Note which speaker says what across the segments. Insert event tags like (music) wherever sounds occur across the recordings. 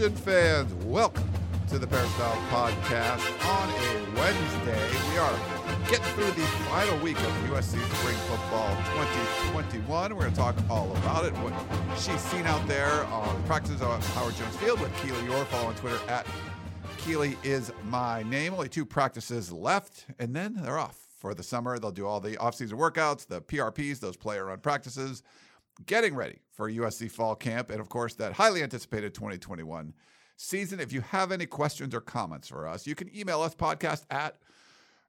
Speaker 1: Trojan fans. Welcome to the Peristyle Podcast on a Wednesday. We are getting through the final week of USC Spring Football 2021. We're going to talk all about it, what she's seen out there on practices at Howard Jones Field with Keely Eure. Follow on Twitter at Keely is my name. Only two practices left, and then they're off for the summer. They'll do all the offseason workouts, the PRPs, those player run practices getting ready for USC fall camp and, of course, that highly anticipated 2021 season. If you have any questions or comments for us, you can email us podcast at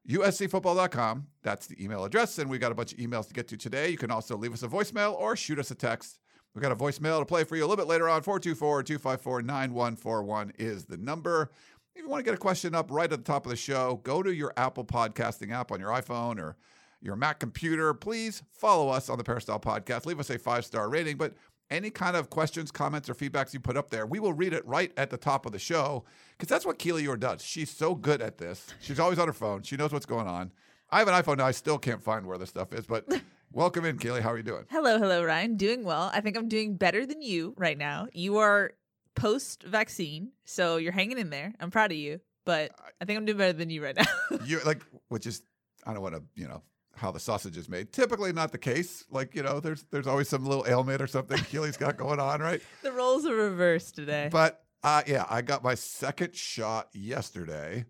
Speaker 1: uscfootball.com. That's the email address. And we got a bunch of emails to get to today. You can also leave us a voicemail or shoot us a text. We got a voicemail to play for you a little bit later on. 424 254 9141 is the number. If you want to get a question up right at the top of the show, go to your Apple podcasting app on your iPhone or your Mac computer, please follow us on the Peristyle Podcast. Leave us a five star rating, but any kind of questions, comments, or feedbacks you put up there, we will read it right at the top of the show because that's what Keely Eure does. She's so good at this. She's always on her phone. She knows what's going on. I have an iPhone now. I still can't find where the stuff is, but (laughs) welcome in, Keely. How are you doing?
Speaker 2: Hello, hello, Ryan. Doing well. I think I'm doing better than you right now. You are post vaccine, so you're hanging in there. I'm proud of you, but I think I'm doing better than you right now. (laughs)
Speaker 1: you're like, which is, I don't want to, you know, how the sausage is made. Typically not the case. Like, you know, there's there's always some little ailment or something (laughs) Keely's got going on, right?
Speaker 2: the roles are reversed today.
Speaker 1: But uh, yeah, I got my second shot yesterday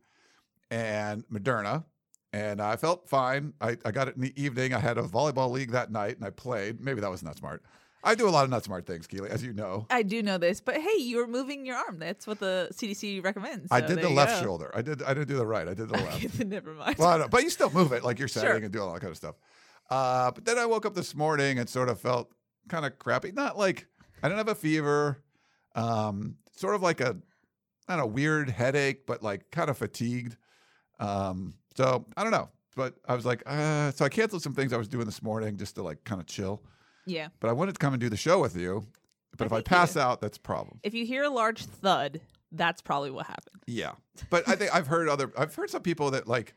Speaker 1: and Moderna, and I felt fine. I, I got it in the evening. I had a volleyball league that night and I played. Maybe that was not smart. I do a lot of not smart things, Keely, as you know.
Speaker 2: I do know this, but hey, you were moving your arm. That's what the CDC recommends.
Speaker 1: I did the left
Speaker 2: go.
Speaker 1: shoulder. I did. I didn't do the right. I did the (laughs) left.
Speaker 2: Never mind.
Speaker 1: well, but you still move it like you're setting
Speaker 2: Sure.
Speaker 1: and doing all that kind of stuff. Uh, but then I woke up this morning and sort of felt kind of crappy. Not like I didn't have a fever. Um, sort of like a, I don't know, weird headache, but like kind of fatigued. Um, so I don't know. But I was like, uh, so I canceled some things I was doing this morning just to like kind of chill.
Speaker 2: Yeah.
Speaker 1: But I wanted to come and do the show with you. But
Speaker 2: I
Speaker 1: if I
Speaker 2: you
Speaker 1: pass out, that's a problem.
Speaker 2: If you hear a large thud, that's probably what happened.
Speaker 1: Yeah. But I think I've heard other I've heard some people that like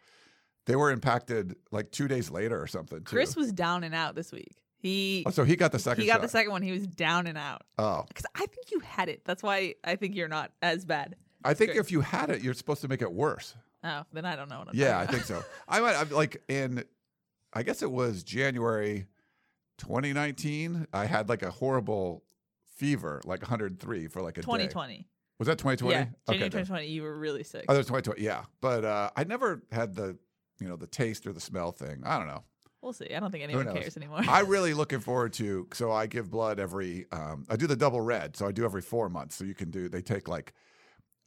Speaker 1: they were impacted like two days later or something. Too.
Speaker 2: Chris was down and out this week. He
Speaker 1: Oh, so he got the second
Speaker 2: he got
Speaker 1: shot.
Speaker 2: the second one. He was down and out
Speaker 1: Oh.
Speaker 2: because I think you had it. That's why I think you're not as bad.
Speaker 1: I think
Speaker 2: Great.
Speaker 1: if you had it, you're supposed to make it worse.
Speaker 2: Oh, then I don't know what I'm
Speaker 1: Yeah, I think so. I might I'm like in I guess it was January 2019. I had like a horrible fever, like 103 for like a
Speaker 2: about.
Speaker 1: day.
Speaker 2: 2020.
Speaker 1: Was that 2020?
Speaker 2: Yeah, January
Speaker 1: okay. then.
Speaker 2: 2020. You were really sick.
Speaker 1: Oh, that was 2020. Yeah. But uh, I never had the, you know, the taste or the smell thing. I don't know.
Speaker 2: We'll see. I don't think anyone cares anymore.
Speaker 1: I'm (laughs) really looking forward to. So I give blood every. Um, I do the double red. So I do every four months. So you can do. They take like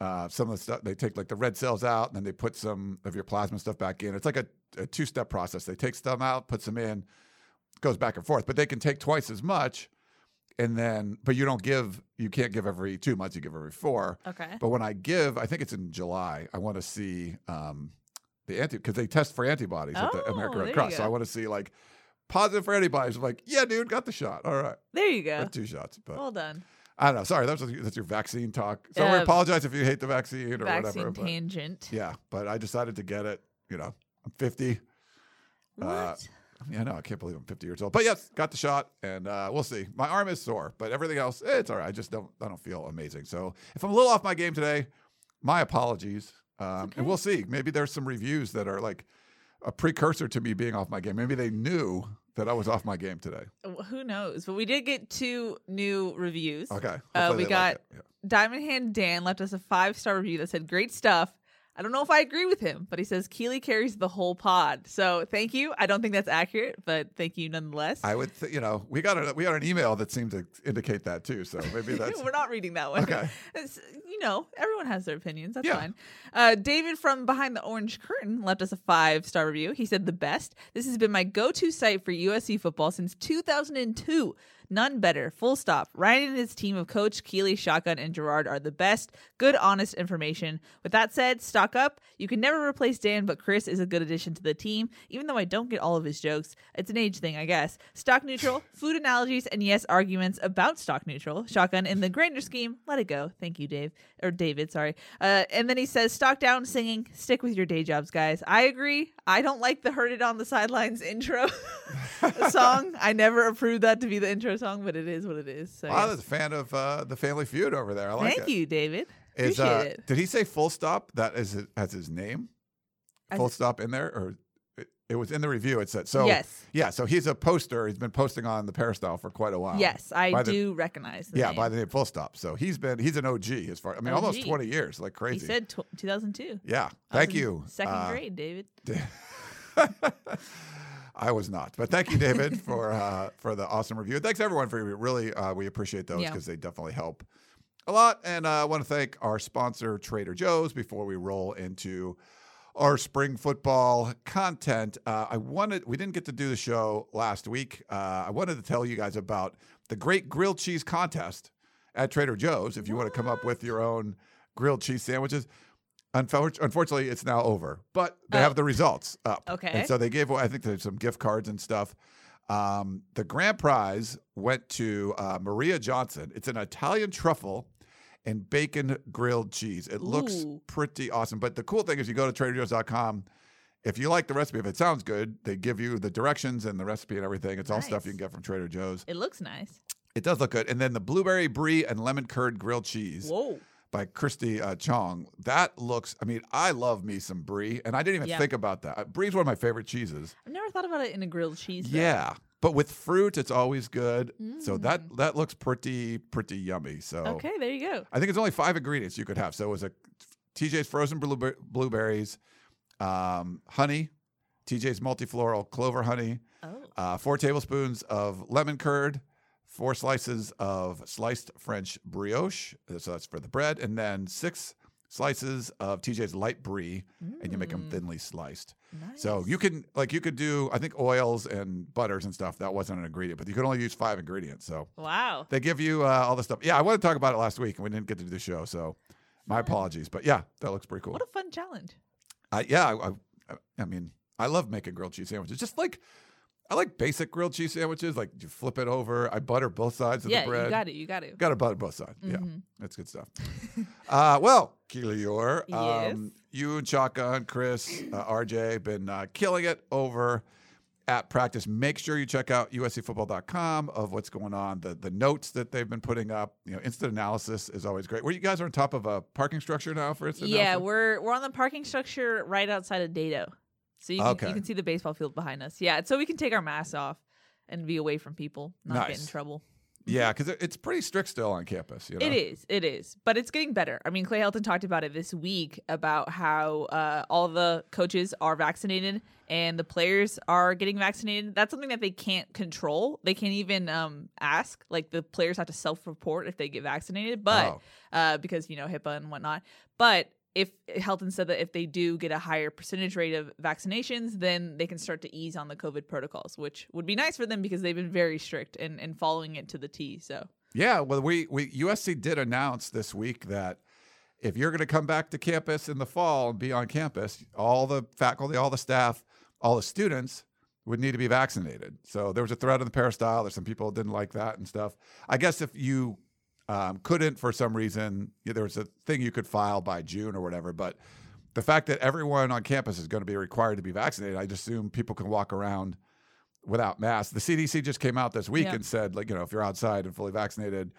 Speaker 1: uh, some of the stuff. They take like the red cells out, and then they put some of your plasma stuff back in. It's like a, a two step process. They take some out, put some in, goes back and forth. But they can take twice as much, and then but you don't give. You can't give every two months. You give every four.
Speaker 2: okay.
Speaker 1: But when I give, I think it's in July. I want to see um, the anti because they test for antibodies at the
Speaker 2: Oh,
Speaker 1: American Red Cross. So. I want to see like positive for antibodies. I'm like, yeah, dude, got the shot. All right,
Speaker 2: There you go.
Speaker 1: Two shots. But
Speaker 2: Well done.
Speaker 1: I don't know. Sorry, that's that's your vaccine talk. So I
Speaker 2: Uh,
Speaker 1: apologize if you hate the vaccine or
Speaker 2: Vaccine
Speaker 1: whatever. But
Speaker 2: tangent.
Speaker 1: yeah, but I decided to get it. You know, I'm 50.
Speaker 2: What?
Speaker 1: Uh, Yeah, I know, I can't believe I'm 50 years old. But yes, got the shot, and uh, we'll see. My arm is sore, but everything else, it's all right. I just don't, I don't feel amazing. So if I'm a little off my game today, my apologies. Um,
Speaker 2: okay.
Speaker 1: And we'll see. Maybe there's some reviews that are like a precursor to me being off my game. Maybe they knew that I was off my game today.
Speaker 2: Who knows? But we did get two new reviews.
Speaker 1: Okay.
Speaker 2: Uh, we
Speaker 1: like
Speaker 2: got
Speaker 1: it. Yeah.
Speaker 2: Diamond Hand Dan left us a five star review that said, Great stuff. I don't know if I agree with him, but he says Keely carries the whole pod. So thank you. I don't think that's accurate, but thank you nonetheless.
Speaker 1: I would, th- you know, we got a, we got an email that seemed to indicate that too. So maybe (laughs) that's
Speaker 2: We're not reading that one.
Speaker 1: Okay. (laughs)
Speaker 2: It's, you know, everyone has their opinions. That's
Speaker 1: Yeah.
Speaker 2: fine. Uh, David from Behind the Orange Curtain left us a five star review. He said, The best. This has been my go to site for USC football since 2002. None better. Full stop. Ryan and his team of Coach, Keely, Shotgun, and Gerard are the best. Good, honest information. With that said, stock up. You can never replace Dan, but Chris is a good addition to the team, even though I don't get all of his jokes. It's an age thing, I guess. Stock neutral, food analogies, and yes, arguments about stock neutral. Shotgun in the grander scheme, let it go. Thank you, Dave. Or David, sorry. Uh, and then he says, stock down singing. Stick with your day jobs, guys. I agree. I don't like the Heard It on the Sidelines intro (laughs) song. I never approved that to be the intro song, but it is what it is. So,
Speaker 1: I
Speaker 2: yes.
Speaker 1: was a fan of uh, the Family Feud over there. I like
Speaker 2: Thank
Speaker 1: it.
Speaker 2: you, David.
Speaker 1: Is,
Speaker 2: Appreciate
Speaker 1: uh,
Speaker 2: it.
Speaker 1: Did he say full stop? That is as his name. Full stop in there, or it, it was in the review. It said so.
Speaker 2: Yes.
Speaker 1: Yeah. So he's a poster. He's been posting on the Peristyle for quite a while.
Speaker 2: Yes, I
Speaker 1: By the-
Speaker 2: do recognize the
Speaker 1: yeah,
Speaker 2: name.
Speaker 1: by the name Full Stop. So he's been he's an OG as far. I mean, almost twenty years, like crazy.
Speaker 2: He said tw- 2002.
Speaker 1: yeah.
Speaker 2: I
Speaker 1: Thank you.
Speaker 2: Second
Speaker 1: Uh,
Speaker 2: grade, David. (laughs) (laughs)
Speaker 1: I was not, but thank you, David, (laughs) for uh, for the awesome review. Thanks everyone for really uh, we appreciate those
Speaker 2: Yeah.
Speaker 1: because they definitely help a lot. And uh, I want to thank our sponsor Trader Joe's before we roll into our spring football content. Uh, I wanted we didn't get to do the show last week. Uh, I wanted to tell you guys about the Great Grilled Cheese Contest at Trader Joe's. If you want to come up with your own grilled cheese sandwiches. Unfor- Unfortunately, it's now over, but they
Speaker 2: Oh.
Speaker 1: have the results up.
Speaker 2: Okay.
Speaker 1: And so they gave away, I think there's some gift cards and stuff. Um, the grand prize went to uh, Maria Johnson. It's an Italian truffle and bacon grilled cheese. It looks
Speaker 2: Ooh.
Speaker 1: pretty awesome. But the cool thing is, you go to traderjoe's.com. If you like the recipe, if it sounds good, they give you the directions and the recipe and everything. It's all stuff you can get from Trader Joe's.
Speaker 2: It looks nice.
Speaker 1: It does look good. And then the blueberry brie and lemon curd grilled cheese
Speaker 2: Whoa.
Speaker 1: By Christy uh, Chong. That looks, I mean, I love me some brie, and I didn't even
Speaker 2: Yeah.
Speaker 1: think about that. Uh, Brie's one of my favorite cheeses.
Speaker 2: I've never thought about it in a grilled cheese. though.
Speaker 1: Yeah, but with fruit, it's always good. So
Speaker 2: Mm.
Speaker 1: that that looks pretty pretty yummy. So
Speaker 2: Okay, there you go.
Speaker 1: I think it's only five ingredients you could have. So it was a TJ's frozen blueber- blueberries, um, honey, TJ's multifloral clover honey,
Speaker 2: Oh.
Speaker 1: uh, four tablespoons of lemon curd, four slices of sliced French brioche. So that's for the bread, and then six slices of TJ's light brie, and you make them
Speaker 2: Mm.
Speaker 1: thinly sliced.
Speaker 2: Nice.
Speaker 1: So you can like you could do I think oils and butters and stuff. That wasn't an ingredient, but you could only use five ingredients. So
Speaker 2: Wow.
Speaker 1: they give you uh, all the stuff. Yeah, I wanted to talk about it last week and we didn't get to do the show, so my apologies. But yeah, that looks pretty cool.
Speaker 2: What a fun challenge.
Speaker 1: I, yeah, I, I, I mean, I love making grilled cheese sandwiches. Just like I like basic grilled cheese sandwiches. Like you flip it over. I butter both sides of
Speaker 2: yeah,
Speaker 1: the bread.
Speaker 2: you got it. You got it.
Speaker 1: Got to butter both sides. Yeah,
Speaker 2: Mhm.
Speaker 1: that's good stuff. uh, well, Keely Eure, (laughs)
Speaker 2: Yes.
Speaker 1: um, you and Shotgun, Chris, uh, RJ, been uh, killing it over at practice. Make sure you check out uscfootball.com of what's going on. The the notes that they've been putting up. You know, instant analysis is always great. Where you guys are on top of a parking structure now for instance.
Speaker 2: Yeah,
Speaker 1: analysis?
Speaker 2: we're we're on the parking structure right outside of Dedeaux, so you can,
Speaker 1: Okay.
Speaker 2: you can see the baseball field behind us. Yeah, so we can take our masks off and be away from people, not get in trouble.
Speaker 1: yeah, because it's pretty strict still on campus. You know?
Speaker 2: It is, it is, but it's getting better. I mean, Clay Helton talked about it this week about how uh, all the coaches are vaccinated and the players are getting vaccinated. That's something that they can't control. They can't even um, ask. Like the players have to self-report if they get vaccinated, but
Speaker 1: Oh.
Speaker 2: uh, because you know HIPAA and whatnot. But if Helton said that if they do get a higher percentage rate of vaccinations, then they can start to ease on the COVID protocols, which would be nice for them because they've been very strict and, and following it to the T. So
Speaker 1: Yeah, well, we, we USC did announce this week that if you're going to come back to campus in the fall and be on campus, all the faculty, all the staff, all the students would need to be vaccinated. So there was a thread in the peristyle. There's some people didn't like that and stuff. I guess if you um, couldn't for some reason, there was a thing you could file by June or whatever. But the fact that everyone on campus is going to be required to be vaccinated, I just assume people can walk around without masks. The CDC just came out this week
Speaker 2: Yeah.
Speaker 1: and said, like, you know, if you're outside and fully vaccinated,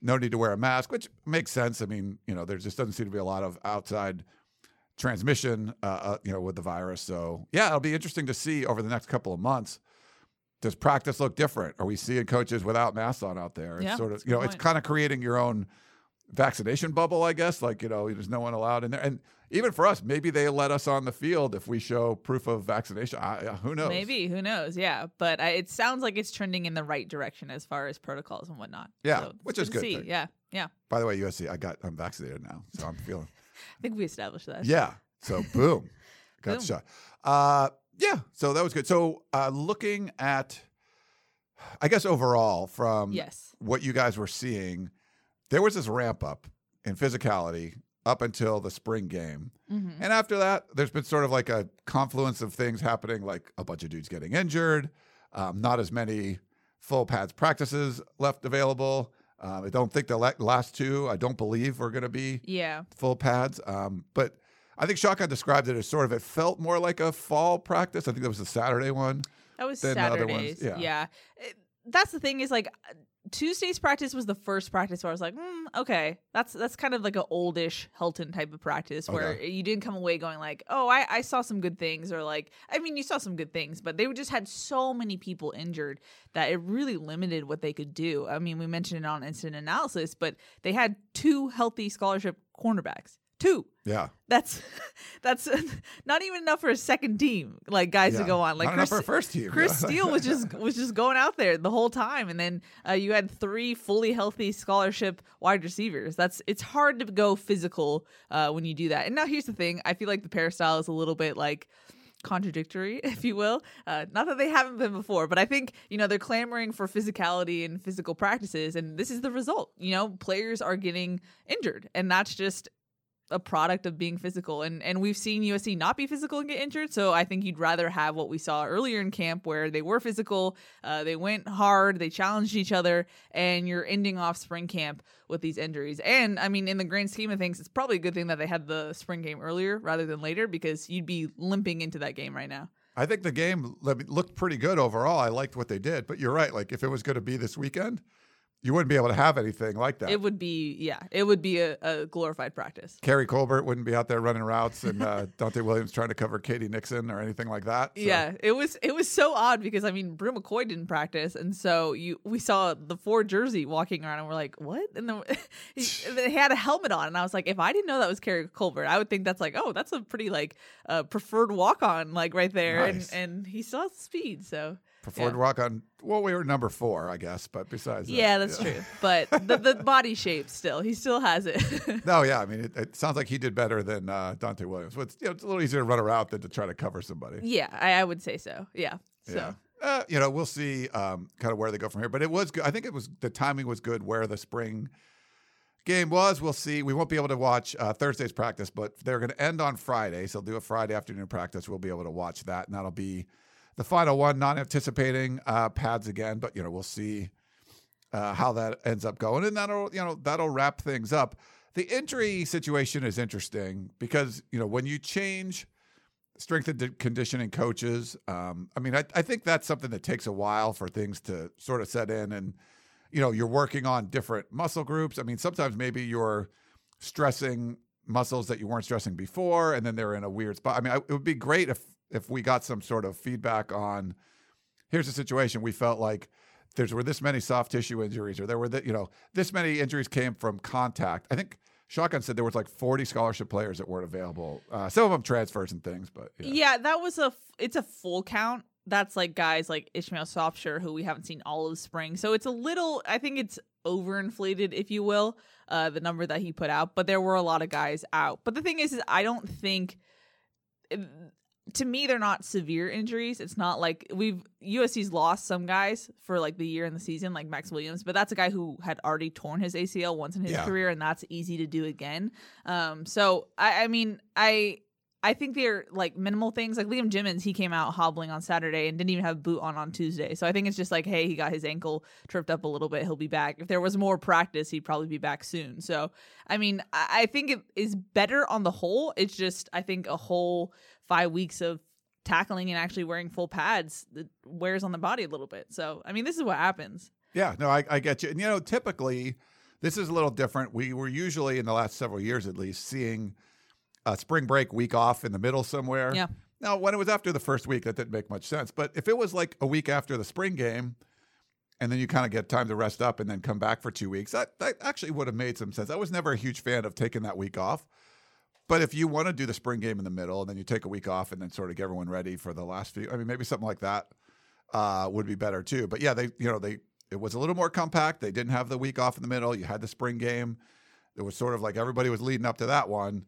Speaker 1: no need to wear a mask, which makes sense. I mean, you know, there just doesn't seem to be a lot of outside transmission, uh, uh, you know, with the virus. So, yeah, it'll be interesting to see over the next couple of months. Does practice look different? Are we seeing coaches without masks on out there? It's
Speaker 2: Yeah,
Speaker 1: sort of, you know,
Speaker 2: good
Speaker 1: it's kind of creating your own vaccination bubble, I guess. Like, you know, there's no one allowed in there. And even for us, maybe they let us on the field if we show proof of vaccination. I, who knows?
Speaker 2: maybe who knows? Yeah, but I, it sounds like it's trending in the right direction as far as protocols and whatnot.
Speaker 1: Yeah,
Speaker 2: So
Speaker 1: which is good.
Speaker 2: Yeah, yeah.
Speaker 1: By the way, USC, I got, I'm vaccinated now. So I'm feeling. (laughs)
Speaker 2: I think we established that.
Speaker 1: Yeah. So boom, (laughs) got
Speaker 2: Boom.
Speaker 1: shot. Uh, yeah. So that was good. So uh, looking at I guess overall, from
Speaker 2: Yes.
Speaker 1: what you guys were seeing, there was this ramp up in physicality up until the spring game.
Speaker 2: hmm
Speaker 1: And after that, there's been sort of like a confluence of things happening, like a bunch of dudes getting injured, um, not as many full pads practices left available. Um, I don't think the last two, I don't believe, we're going to be
Speaker 2: Yeah.
Speaker 1: full pads. Um, but I think Shotgun described it as sort of, it felt more like a fall practice. I think that was the Saturday one.
Speaker 2: That was
Speaker 1: than the other ones,
Speaker 2: Saturdays.
Speaker 1: yeah.
Speaker 2: Yeah. It- that's the thing is like Tuesday's practice was the first practice where I was like, mm, okay, that's that's kind of like an oldish Helton type of practice where
Speaker 1: Okay.
Speaker 2: you didn't come away going like, oh, I, I saw some good things or like, I mean, you saw some good things, but they just had so many people injured that it really limited what they could do. I mean, we mentioned it on instant analysis, but they had two healthy scholarship cornerbacks, two
Speaker 1: Yeah.
Speaker 2: that's (laughs) that's (laughs) not even enough for a second team like guys
Speaker 1: yeah.
Speaker 2: to go on like
Speaker 1: Not enough
Speaker 2: Chris,
Speaker 1: for first team.
Speaker 2: Chris. Steele was just (laughs) was just going out there the whole time and then uh, you had three fully healthy scholarship wide receivers that's it's hard to go physical uh, when you do that and now here's the thing I feel like the peristyle is a little bit like contradictory if you will uh, not that they haven't been before but I think you know they're clamoring for physicality and physical practices and this is the result you know players are getting injured and that's just a product of being physical. And and we've seen USC not be physical and get injured. So I think you'd rather have what we saw earlier in camp where they were physical uh, they went hard they challenged each other and you're ending off spring camp with these injuries. And I mean in the grand scheme of things it's probably a good thing that they had the spring game earlier rather than later because you'd be limping into that game right now.
Speaker 1: I think the game looked pretty good overall. I liked what they did, but you're right. Like if it was going to be this weekend, you wouldn't be able to have anything like that.
Speaker 2: it would be yeah it would be a, a glorified practice
Speaker 1: Keary Colbert wouldn't be out there running routes, and uh, (laughs) Dante Williams trying to cover Katie Nixon or anything like that. So,
Speaker 2: Yeah, it was it was so odd because I mean Bru McCoy didn't practice, and so you we saw the four jersey walking around, and we're like, what? And then (laughs) he, they had a helmet on, and I was like, if I didn't know that was Keary Colbert, I would think that's like, oh, that's a pretty like uh, preferred walk on like right there,
Speaker 1: Nice.
Speaker 2: and and he still has speed, so
Speaker 1: preferred
Speaker 2: Yeah.
Speaker 1: walk on. Well, we were number four, I guess, but besides, that,
Speaker 2: yeah, that's true. But the the (laughs) body shape still, he still has it.
Speaker 1: No, yeah, I mean, it, it sounds like he did better than uh, Dante Williams. But it's, you know, it's a little easier to run a route than to try to cover somebody.
Speaker 2: yeah, I, I would say so. Yeah, so.
Speaker 1: Yeah. Uh, you know, we'll see um, kind of where they go from here. But it was good. I think it was the timing was good where the spring game was. We'll see. We won't be able to watch uh, Thursday's practice, but they're going to end on Friday. So they'll do a Friday afternoon practice. We'll be able to watch that, and that'll be the final one. Not anticipating uh, pads again, but you know, we'll see uh, how that ends up going, and that'll you know that'll wrap things up. The injury situation is interesting because you know when you change strength and conditioning coaches. Um, I mean, I, I think that's something that takes a while for things to sort of set in, and you know, you're working on different muscle groups. I mean, sometimes maybe you're stressing muscles that you weren't stressing before, and then they're in a weird spot. I mean, I, it would be great if if we got some sort of feedback on. Here's the situation. We felt like there's were this many soft tissue injuries, or there were that you know this many injuries came from contact. I think Shotgun said there was like 40 scholarship players that weren't available. Uh, some of them transfers and things, but yeah.
Speaker 2: Yeah, that was a. It's a full count. That's like guys like Ishmael Sopsher who we haven't seen all of spring. So it's a little. I think it's overinflated, if you will, uh, the number that he put out. But there were a lot of guys out. But the thing is, is I don't think. To me, they're not severe injuries. It's not like we've USC's lost some guys for like the year in the season, like Max Williams, but that's a guy who had already torn his ACL once in his
Speaker 1: Yeah.
Speaker 2: career, and that's easy to do again. Um, so I, I mean, I I think they're like minimal things. Like Liam Jimmons, he came out hobbling on Saturday and didn't even have a boot on on Tuesday. So I think it's just like, hey, he got his ankle tripped up a little bit. He'll be back. If there was more practice, he'd probably be back soon. So I mean, I, I think it is better on the whole. It's just I think a whole five weeks of tackling and actually wearing full pads wears on the body a little bit. So I mean, this is what happens.
Speaker 1: Yeah, no, I, I get you. And you know, typically this is a little different. We were usually in the last several years at least seeing a spring break week off in the middle somewhere.
Speaker 2: Yeah.
Speaker 1: Now, when it was after the first week, that didn't make much sense. But if it was like a week after the spring game, and then you kind of get time to rest up and then come back for two weeks, that, that actually would have made some sense. I was never a huge fan of taking that week off. But if you want to do the spring game in the middle and then you take a week off and then sort of get everyone ready for the last few, I mean, maybe something like that uh, would be better too. But yeah, they, you know, they, it was a little more compact. They didn't have the week off in the middle. You had the spring game. It was sort of like everybody was leading up to that one.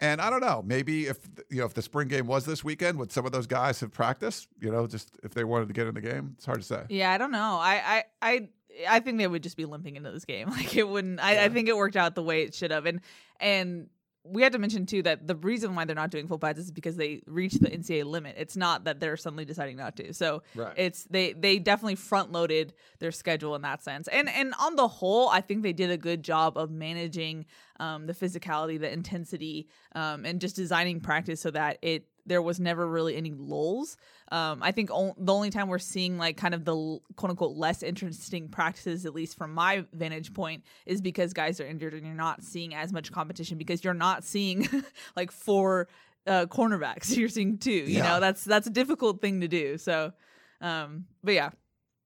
Speaker 1: And I don't know, maybe if you know if the spring game was this weekend, would some of those guys have practiced? You know, just if they wanted to get in the game, it's hard to say.
Speaker 2: Yeah, I don't know. I I I, I think they would just be limping into this game. (laughs) Like it wouldn't. I, I think it worked out the way it should have. And and we had to mention too that the reason why they're not doing full pads is because they reached the NCAA limit. It's not that they're suddenly deciding not to. So
Speaker 1: Right.
Speaker 2: it's they they definitely front loaded their schedule in that sense. And and on the whole, I think they did a good job of managing um, the physicality, the intensity, um, and just designing practice so that it there was never really any lulls. Um, I think o- the only time we're seeing like kind of the quote unquote less interesting practices, at least from my vantage point, is because guys are injured and you're not seeing as much competition because you're not seeing (laughs) like four uh, cornerbacks. (laughs) You're seeing two. You
Speaker 1: Yeah.
Speaker 2: know, that's that's a difficult thing to do. So, um, but yeah,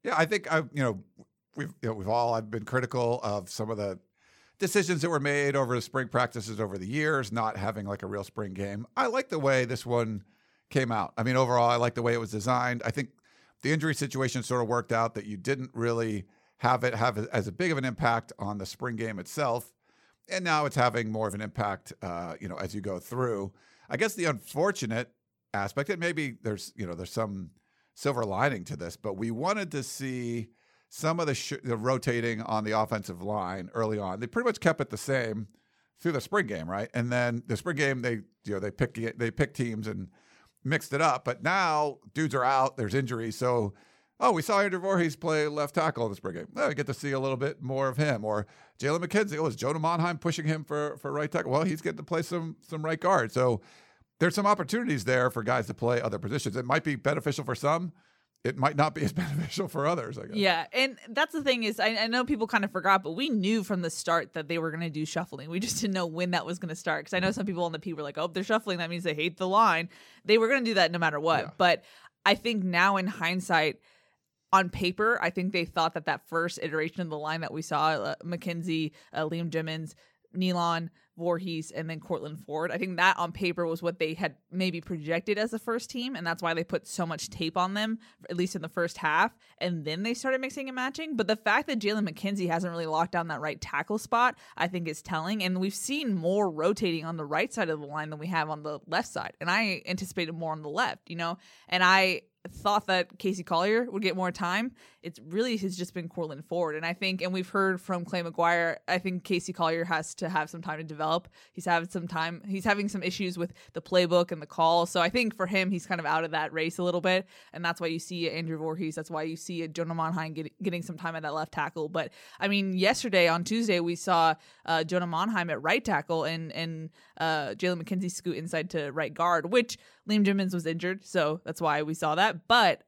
Speaker 1: Yeah, I think I, you know, we've you know, we've all I've been critical of some of the decisions that were made over the spring practices over the years, not having like a real spring game. I like the way this one came out. I mean, overall, I like the way it was designed. I think the injury situation sort of worked out that you didn't really have it have as a big of an impact on the spring game itself, and now it's having more of an impact, uh, you know, as you go through. I guess the unfortunate aspect, and maybe there's you know there's some silver lining to this, but we wanted to see some of the, sh- the rotating on the offensive line early on. They pretty much kept it the same through the spring game, right? And then the spring game, they you know they pick they pick teams and mixed it up. But now dudes are out. There's injuries, so. Oh, we saw Andrew Voorhees play left tackle in the spring game. Oh, we get to see a little bit more of him. Or Jalen McKenzie. Oh, is Jonah Monheim pushing him for, for right tackle? Well, he's getting to play some some right guard. So there's some opportunities there for guys to play other positions. It might be beneficial for some. It might not be as (laughs) beneficial for others. I guess.
Speaker 2: Yeah, and that's the thing is, I, I know people kind of forgot, but we knew from the start that they were going to do shuffling. We just didn't know when that was going to start because I know some people on the P were like, "Oh, they're shuffling. That means they hate the line." They were going to do that no matter what.
Speaker 1: Yeah.
Speaker 2: But I think now, in hindsight, on paper, I think they thought that that first iteration of the line that we saw, uh, McKenzie, uh, Liam Jimmons, Neilon, Voorhees, and then Courtland Ford. I think that on paper was what they had maybe projected as the first team, and that's why they put so much tape on them, at least in the first half. And then they started mixing and matching. But the fact that Jalen McKenzie hasn't really locked down that right tackle spot, I think is telling. And we've seen more rotating on the right side of the line than we have on the left side. And I anticipated more on the left, you know? And I thought that Casey Collier would get more time. It really has just been Courtland Ford. And I think, and we've heard from Clay McGuire, I think Casey Collier has to have some time to develop. He's having some time, he's having some issues with the playbook and the call. So I think for him, he's kind of out of that race a little bit. And that's why you see Andrew Voorhees. That's why you see Jonah Monheim get, getting some time at that left tackle. But I mean, yesterday on Tuesday, we saw uh, Jonah Monheim at right tackle and, and uh, Jalen McKenzie scoot inside to right guard, which Liam Jimmons was injured. So that's why we saw that. But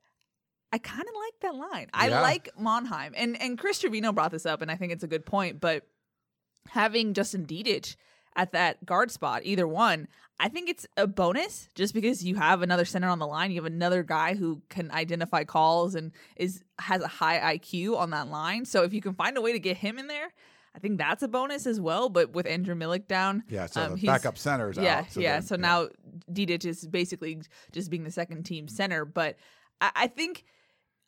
Speaker 2: I kind of like that line. I
Speaker 1: Yeah.
Speaker 2: like Monheim. And and Chris Trevino brought this up, and I think it's a good point. But having Justin Dedich at that guard spot, either one, I think it's a bonus just because you have another center on the line. You have another guy who can identify calls and is has a high IQ on that line. So if you can find a way to get him in there, I think that's a bonus as well. But with Andrew Millick down,
Speaker 1: Yeah. So
Speaker 2: um,
Speaker 1: the backup centers
Speaker 2: yeah,
Speaker 1: out.
Speaker 2: yeah.
Speaker 1: then-
Speaker 2: So now Dedich is basically just being the second team center. But I, I think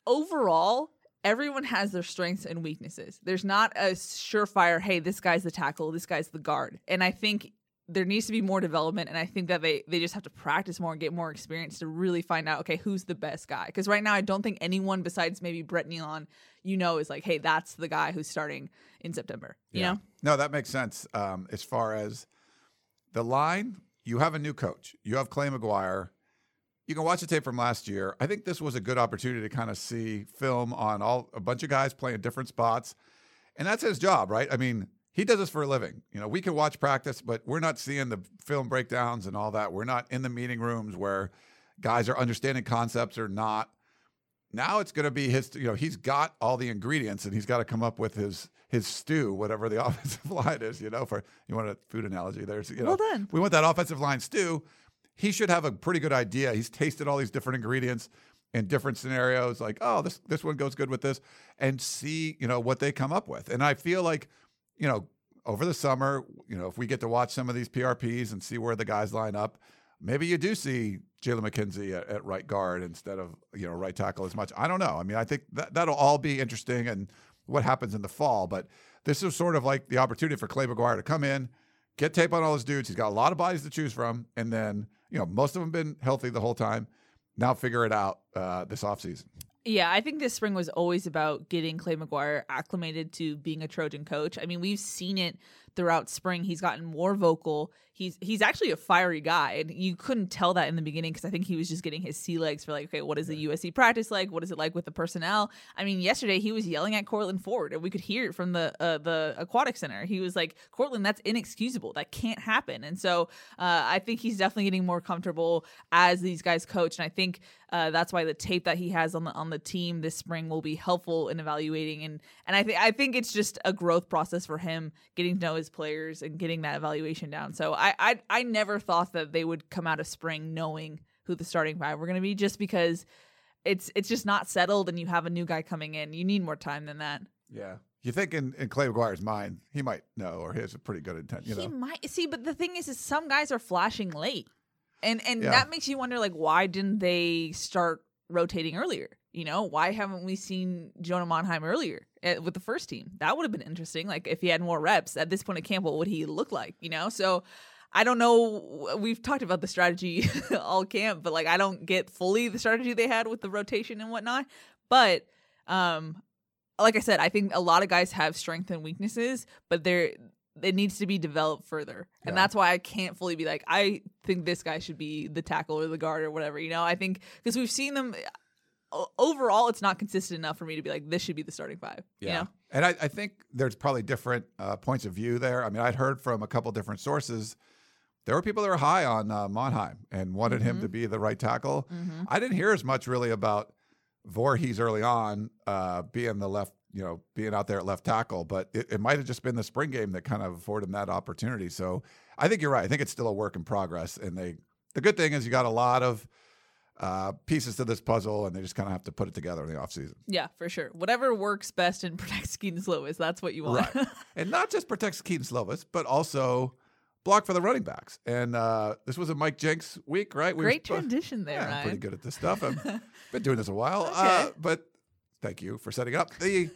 Speaker 2: overall, everyone has their strengths and weaknesses. There's not a surefire, hey, this guy's the tackle, this guy's the guard. And I think there needs to be more development and i think that they they just have to practice more and get more experience to really find out okay who's the best guy because right now i don't think anyone besides maybe brett neilon you know is like hey that's the guy who's starting in september you
Speaker 1: Yeah.
Speaker 2: know
Speaker 1: No, that makes sense. Um, as far as the line, you have a new coach. You have Clay McGuire. You can watch the tape from last year. I think this was a good opportunity to kind of see film on all a bunch of guys playing different spots, and that's his job, right? I mean, he does this for a living. You know, we can watch practice, but we're not seeing the film breakdowns and all that. We're not in the meeting rooms where guys are understanding concepts or not. Now it's going to be his. You know, he's got all the ingredients, and he's got to come up with his his stew, whatever the (laughs) offensive line is. You know, for you want a food analogy. There's you know,
Speaker 2: Well done.
Speaker 1: we want that offensive line stew. He should have a pretty good idea. He's tasted all these different ingredients in different scenarios. Like, oh, this this one goes good with this, and see you know what they come up with. And I feel like, you know, over the summer, you know, if we get to watch some of these PRPs and see where the guys line up, maybe you do see Jalen McKenzie at, at right guard instead of you know right tackle as much. I don't know. I mean, I think that that'll all be interesting and what happens in the fall. But this is sort of like the opportunity for Clay McGuire to come in, get tape on all his dudes. He's got a lot of bodies to choose from, and then you know most of them been healthy the whole time. Now figure it out uh, this offseason.
Speaker 2: Yeah, I think this spring was always about getting Clay McGuire acclimated to being a Trojan coach. I mean, we've seen it throughout spring. He's gotten more vocal. He's he's actually a fiery guy, and you couldn't tell that in the beginning because I think he was just getting his sea legs for like, okay, what is the USC practice like? What is it like with the personnel? I mean, yesterday he was yelling at Courtland Ford, and we could hear it from the uh, the aquatic center. He was like, Courtland, that's inexcusable. That can't happen. And so uh, I think he's definitely getting more comfortable as these guys coach, and I think uh, that's why the tape that he has on the on the team this spring will be helpful in evaluating and and I think I think it's just a growth process for him getting to know his players and getting that evaluation down. So I I, I never thought that they would come out of spring knowing who the starting five were going to be just because it's it's just not settled and you have a new guy coming in. You need more time than that.
Speaker 1: Yeah. You think in, in Clay McGuire's mind, he might know, or he has a pretty good intent. You
Speaker 2: he
Speaker 1: know,
Speaker 2: might see, but the thing is, is some guys are flashing late, and and
Speaker 1: Yeah.
Speaker 2: that makes you wonder, like, why didn't they start rotating earlier? You know, why haven't we seen Jonah Monheim earlier eh, with the first team? That would have been interesting. Like, if he had more reps at this point of camp, what would he look like? You know, so. I don't know. We've talked about the strategy (laughs) all camp, but like I don't get fully the strategy they had with the rotation and whatnot. But um, like I said, I think a lot of guys have strengths and weaknesses, but there it needs to be developed further. And
Speaker 1: Yeah.
Speaker 2: that's why I can't fully be like, I think this guy should be the tackle or the guard or whatever. You know, I think because we've seen them overall, it's not consistent enough for me to be like, this should be the starting five. You know?
Speaker 1: And I, I think there's probably different uh, points of view there. I mean, I'd heard from a couple different sources. There were people that were high on uh, Monheim and wanted him
Speaker 2: Mhm.
Speaker 1: to be the right tackle.
Speaker 2: Mm-hmm.
Speaker 1: I didn't hear as much really about Voorhees early on uh, being the left, you know, being out there at left tackle, but it, it might have just been the spring game that kind of afforded him that opportunity. So I think you're right. I think it's still a work in progress. And they, the good thing is you got a lot of uh, pieces to this puzzle, and they just kind of have to put it together in the offseason.
Speaker 2: Yeah, for sure. Whatever works best and (laughs) protects Kedon Slovis, that's what you want.
Speaker 1: Right. (laughs) and not just protects Kedon Slovis, but also block for the running backs. And uh, this was a Mike Jinks week, right? We were
Speaker 2: Great
Speaker 1: spo-
Speaker 2: transition there,
Speaker 1: Yeah, I'm pretty good at this stuff. I've (laughs) been doing this a while.
Speaker 2: Okay.
Speaker 1: Uh, but thank you for setting it up. The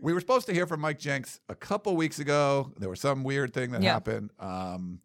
Speaker 1: we were supposed to hear from Mike Jinks a couple weeks ago. There was some weird thing that
Speaker 2: Yeah.
Speaker 1: happened. Um,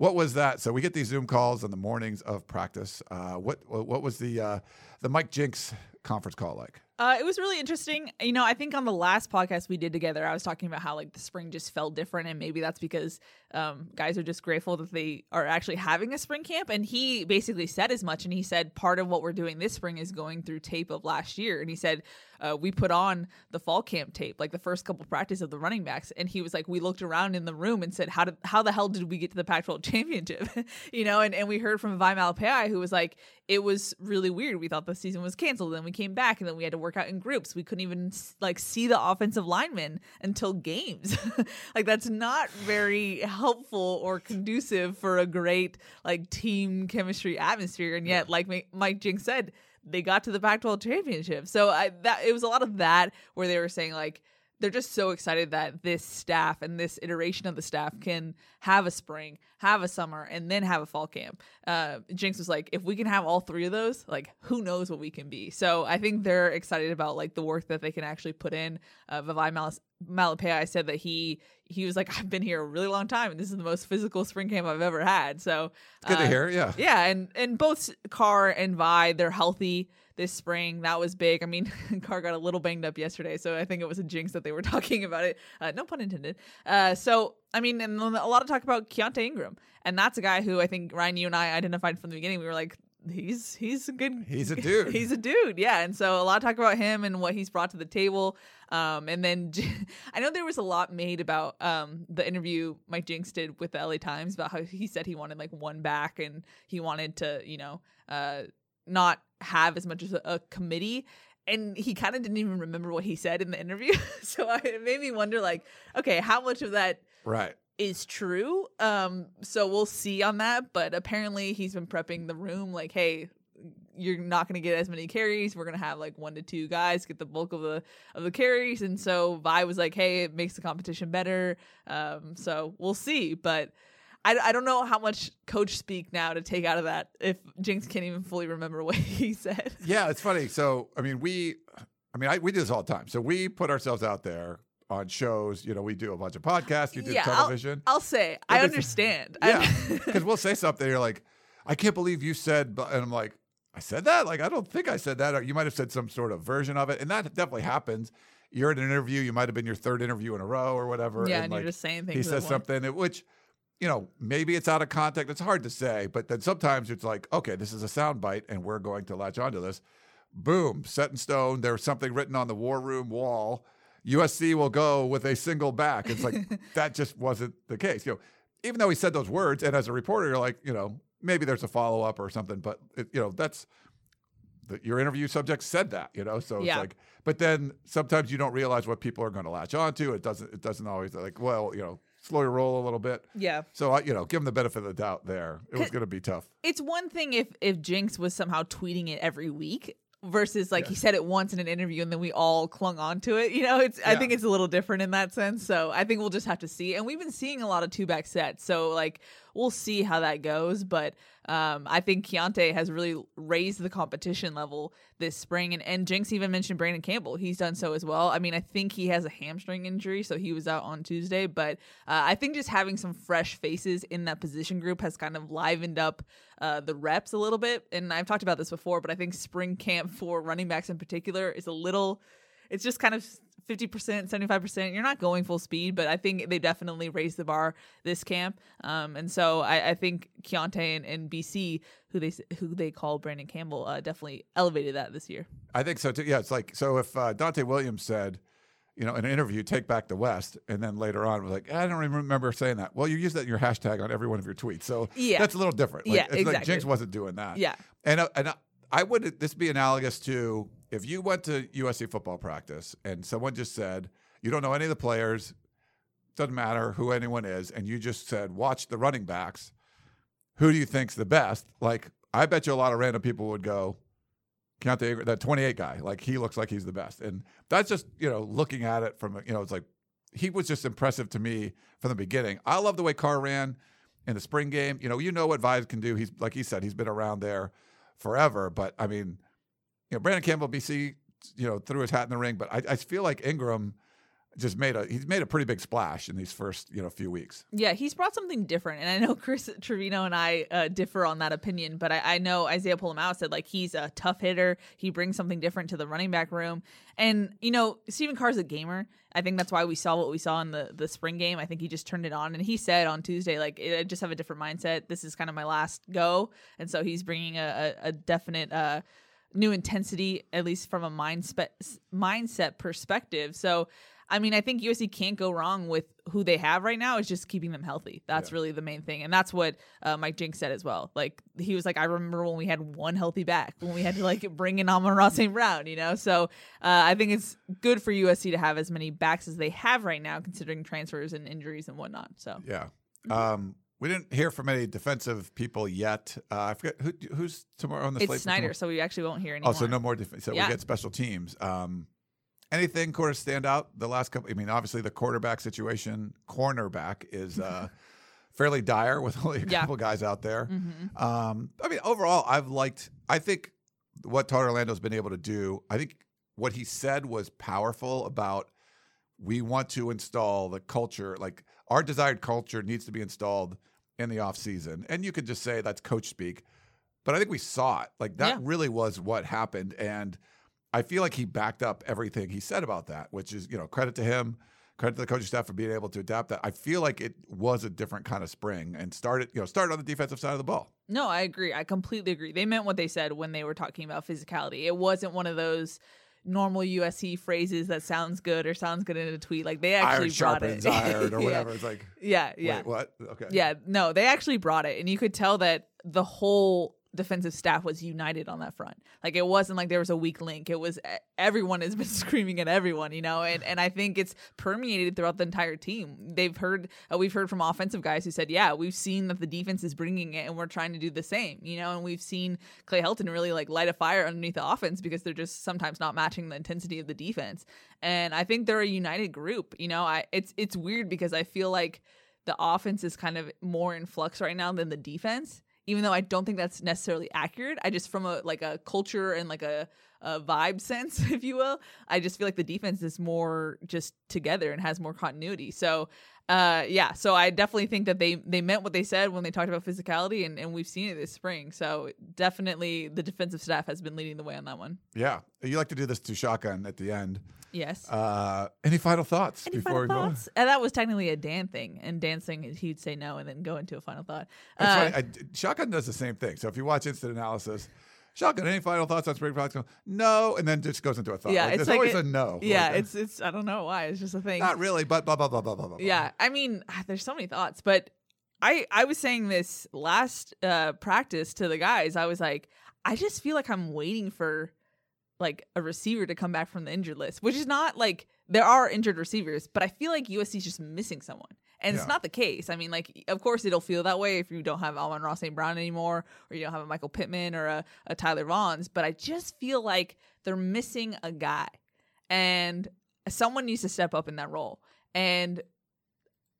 Speaker 1: what was that? So we get these Zoom calls on the mornings of practice. Uh, what what was the uh, the Mike Jinks conference call like?
Speaker 2: Uh, it was really interesting. You know, I think on the last podcast we did together, I was talking about how like the spring just felt different, and maybe that's because um, guys are just grateful that they are actually having a spring camp. And he basically said as much, and he said part of what we're doing this spring is going through tape of last year, and he said uh, we put on the fall camp tape, like the first couple practice of the running backs, and he was like, we looked around in the room and said, how did how the hell did we get to the Pac-12 (laughs) championship? (laughs) you know, and and we heard from Vai Malepeai who was like, it was really weird. We thought the season was canceled, then we came back, and then we had to work out in groups. We couldn't even like see the offensive linemen until games. (laughs) like that's not very helpful or conducive for a great like team chemistry atmosphere. And yet, like Mike Jinks said, they got to the Pac-12 championship. So I that it was a lot of that where they were saying like they're just so excited that this staff and this iteration of the staff can have a spring, have a summer, and then have a fall camp. Uh, Jinks was like, if we can have all three of those, like who knows what we can be. So I think they're excited about like the work that they can actually put in. Uh, Malas- Malepeai said that he he was like, I've been here a really long time, and this is the most physical spring camp I've ever had. So
Speaker 1: Good to
Speaker 2: uh,
Speaker 1: hear. Yeah.
Speaker 2: yeah, and and both Carr and Vai, they're healthy this spring. That was big. I mean, (laughs) Carr got a little banged up yesterday, so I think it was a jinx that they were (laughs) talking about it. Uh, no pun intended. Uh, so I mean, and a lot of talk about Keontae Ingram, and that's a guy who I think Ryan, you and I identified from the beginning. We were like, he's he's a good
Speaker 1: He's a dude. (laughs)
Speaker 2: he's a dude yeah and so a lot of talk about him and what he's brought to the table um and then (laughs) i know there was a lot made about um the interview mike jinks did with the la times about how he said he wanted like one back and he wanted to you know uh not have as much as a, a committee and he kind of didn't even remember what he said in the interview (laughs) so I, it made me wonder like okay how much of that
Speaker 1: Right.
Speaker 2: is true. Um, so we'll see on that. But apparently he's been prepping the room like, hey, you're not gonna get as many carries. We're gonna have like one to two guys get the bulk of the of the carries. And so Vai was like, hey, it makes the competition better. Um, so we'll see. But I, I don't know how much coach speak now to take out of that if Jinks can't even fully remember (laughs) what he said.
Speaker 1: Yeah, it's funny. So, I mean, we, I mean, I, we do this all the time. So we put ourselves out there on shows. You know, we do a bunch of podcasts. You do
Speaker 2: yeah, I'll-
Speaker 1: television.
Speaker 2: I'll, say I understand.
Speaker 1: yeah, (laughs) because we'll say something. You're like, I can't believe you said, blah," and I'm like, I said that. Like, I don't think I said that. Or you might have said some sort of version of it, and that definitely happens. You're in an interview. You might have been your third interview in a row or whatever.
Speaker 2: yeah,
Speaker 1: and,
Speaker 2: and
Speaker 1: like,
Speaker 2: you're just saying things.
Speaker 1: he says something which you know maybe it's out of context it's hard to say but then sometimes it's like okay this is a sound bite and we're going to latch onto this boom set in stone there's something written on the war room wall usc will go with a single back it's like (laughs) that just wasn't the case you know even though he said those words and as a reporter you're like you know maybe there's a follow-up or something but it, you know that's the, your interview subject said that, you know. So it's like, but then sometimes you don't realize what people are going to latch onto. It doesn't. It doesn't always like. Well, you know, slow your roll a little bit.
Speaker 2: Yeah.
Speaker 1: So I, you know, give them the benefit of the doubt. There, it was going to be tough.
Speaker 2: It's one thing if if Jinks was somehow tweeting it every week versus like he said it once in an interview and then we all clung on to it. You know, it's I think it's a little different in that sense. So I think we'll just have to see. And we've been seeing a lot of two back sets. So like we'll see how that goes. But um I think Keontae has really raised the competition level this spring and, and Jinks even mentioned Brandon Campbell. He's done so as well. I mean, I think he has a hamstring injury, so he was out on Tuesday. But uh, I think just having some fresh faces in that position group has kind of livened up uh, the reps a little bit. And I've talked about this before, but I think spring camp for running backs in particular is a little, it's just kind of 50%, 75%. You're not going full speed, but I think they definitely raised the bar this camp. Um, and so I, I think Keontae and, and BC, who they who they call Brandon Campbell, uh, definitely elevated that this year.
Speaker 1: I think so too. Yeah, it's like so. If uh, Dante Williams said, you know, in an interview, "Take back the West," and then later on was like, "I don't remember saying that." Well, you use that in your hashtag on every one of your tweets, so
Speaker 2: Yeah.
Speaker 1: that's a little different. Like,
Speaker 2: Yeah,
Speaker 1: it's like
Speaker 2: exactly.
Speaker 1: Jinks wasn't doing that.
Speaker 2: Yeah.
Speaker 1: And uh, and uh, I would this be analogous to if you went to USC football practice and someone just said you don't know any of the players, doesn't matter who anyone is, and you just said watch the running backs. Who do you think's the best? Like I bet you a lot of random people would go. count the, that 28 guy, like he looks like he's the best, and that's just you know looking at it from you know it's like he was just impressive to me from the beginning. I love the way Carr ran in the spring game. You know, you know what Vise can do. He's like he said, he's been around there forever. But I mean, you know, Brandon Campbell, BC, you know, threw his hat in the ring. But I, I feel like Ingram just made a he's made a pretty big splash in these first you know few weeks.
Speaker 2: Yeah, he's brought something different, and I know (laughs) Chris Trevino and I uh, differ on that opinion. But I, I know Isaiah Pola-Mao said like he's a tough hitter. He brings something different to the running back room, and you know Stephen Carr's a gamer. I think that's why we saw what we saw in the the spring game. I think he just turned it on, and he said on Tuesday like I just have a different mindset. This is kind of my last go, and so he's bringing a, a, a definite. Uh, new intensity at least from a mindset mindset perspective so I mean, I think USC can't go wrong with who they have right now. It's just keeping them healthy. That's
Speaker 1: Yeah.
Speaker 2: really the main thing, and that's what uh, Mike Jinks said as well. Like he was like, I remember when we had one healthy back, when we had to like bring in Amon-Ra St. Brown, you know. So uh, I think it's good for USC to have as many backs as they have right now, considering transfers and injuries and whatnot. So
Speaker 1: Yeah. Um, we didn't hear from any defensive people yet. Uh, I forget who, who's tomorrow on the slate.
Speaker 2: it's Snyder, so we actually won't hear
Speaker 1: Oh, so no more. Def- so
Speaker 2: Yeah.
Speaker 1: we get special teams. Um, anything of stand out the last couple? I mean, obviously the quarterback situation, cornerback is uh, (laughs) fairly dire with only a
Speaker 2: Yeah.
Speaker 1: couple guys out there.
Speaker 2: Mhm.
Speaker 1: Um, I mean, overall, I've liked. I think what Todd Orlando's been able to do. I think what he said was powerful about we want to install the culture, like our desired culture needs to be installed in the off season. And you could just say that's coach speak, but I think we saw it. Like that
Speaker 2: Yeah.
Speaker 1: really was what happened, and I feel like he backed up everything he said about that, which is you know credit to him. Credit to the coaching staff for being able to adapt that. I feel like it was a different kind of spring and started, you know, started on the defensive side of the ball.
Speaker 2: No, I agree. I completely agree. They meant what they said when they were talking about physicality. It wasn't one of those normal USC phrases that sounds good or sounds good in a tweet. Like they actually
Speaker 1: iron
Speaker 2: brought it.
Speaker 1: iron (laughs) or
Speaker 2: Yeah.
Speaker 1: whatever. It's like,
Speaker 2: Yeah, yeah.
Speaker 1: wait, what? Okay.
Speaker 2: Yeah, no, they actually brought it, and you could tell that the whole defensive staff was united on that front. Like it wasn't like there was a weak link. It was everyone has been (laughs) screaming at everyone, you know, and and I think it's permeated throughout the entire team. They've heard uh, we've heard from offensive guys who said, "Yeah, we've seen that the defense is bringing it, and we're trying to do the same," you know, and we've seen Clay Helton really like light a fire underneath the offense because they're just sometimes not matching the intensity of the defense. And I think they're a united group. You know, I it's it's weird because I feel like the offense is kind of more in flux right now than the defense. Even though I don't think that's necessarily accurate. I just from a like a culture and like a, a vibe (laughs) sense, if you will, I just feel like the defense is more just together and has more continuity. So uh yeah so i definitely think that they they meant what they said when they talked about physicality and, and we've seen it this spring so definitely the defensive staff has been leading the way on that one
Speaker 1: Yeah, you like to do this to shotgun at the end.
Speaker 2: Yes
Speaker 1: Uh, any final thoughts
Speaker 2: Any
Speaker 1: before
Speaker 2: final
Speaker 1: we go?
Speaker 2: thoughts? And that was technically a Dan thing, and dancing he'd say no and then go into a final thought. Uh,
Speaker 1: I, shotgun does the same thing. So if you watch instant analysis, shotgun, any final thoughts on spring practice? No, and then just goes into a thought.
Speaker 2: Yeah,
Speaker 1: Like,
Speaker 2: it's
Speaker 1: there's
Speaker 2: like
Speaker 1: always
Speaker 2: a-
Speaker 1: a no.
Speaker 2: yeah,
Speaker 1: Like, uh,
Speaker 2: it's it's I don't know why it's just a thing.
Speaker 1: not really, but blah blah blah blah blah blah. blah.
Speaker 2: Yeah, I mean, there's so many thoughts, but I I was saying this last uh practice to the guys. I was like, I just feel like I'm waiting for like a receiver to come back from the injured list, which is not like there are injured receivers, but I feel like USC is just missing someone. And
Speaker 1: Yeah.
Speaker 2: it's not the case. I mean, like, of course, it'll feel that way if you don't have Amon-Ra St. Brown anymore, or you don't have a Michael Pittman or a, a Tyler Vaughns. But I just feel like they're missing a guy, and someone needs to step up in that role. And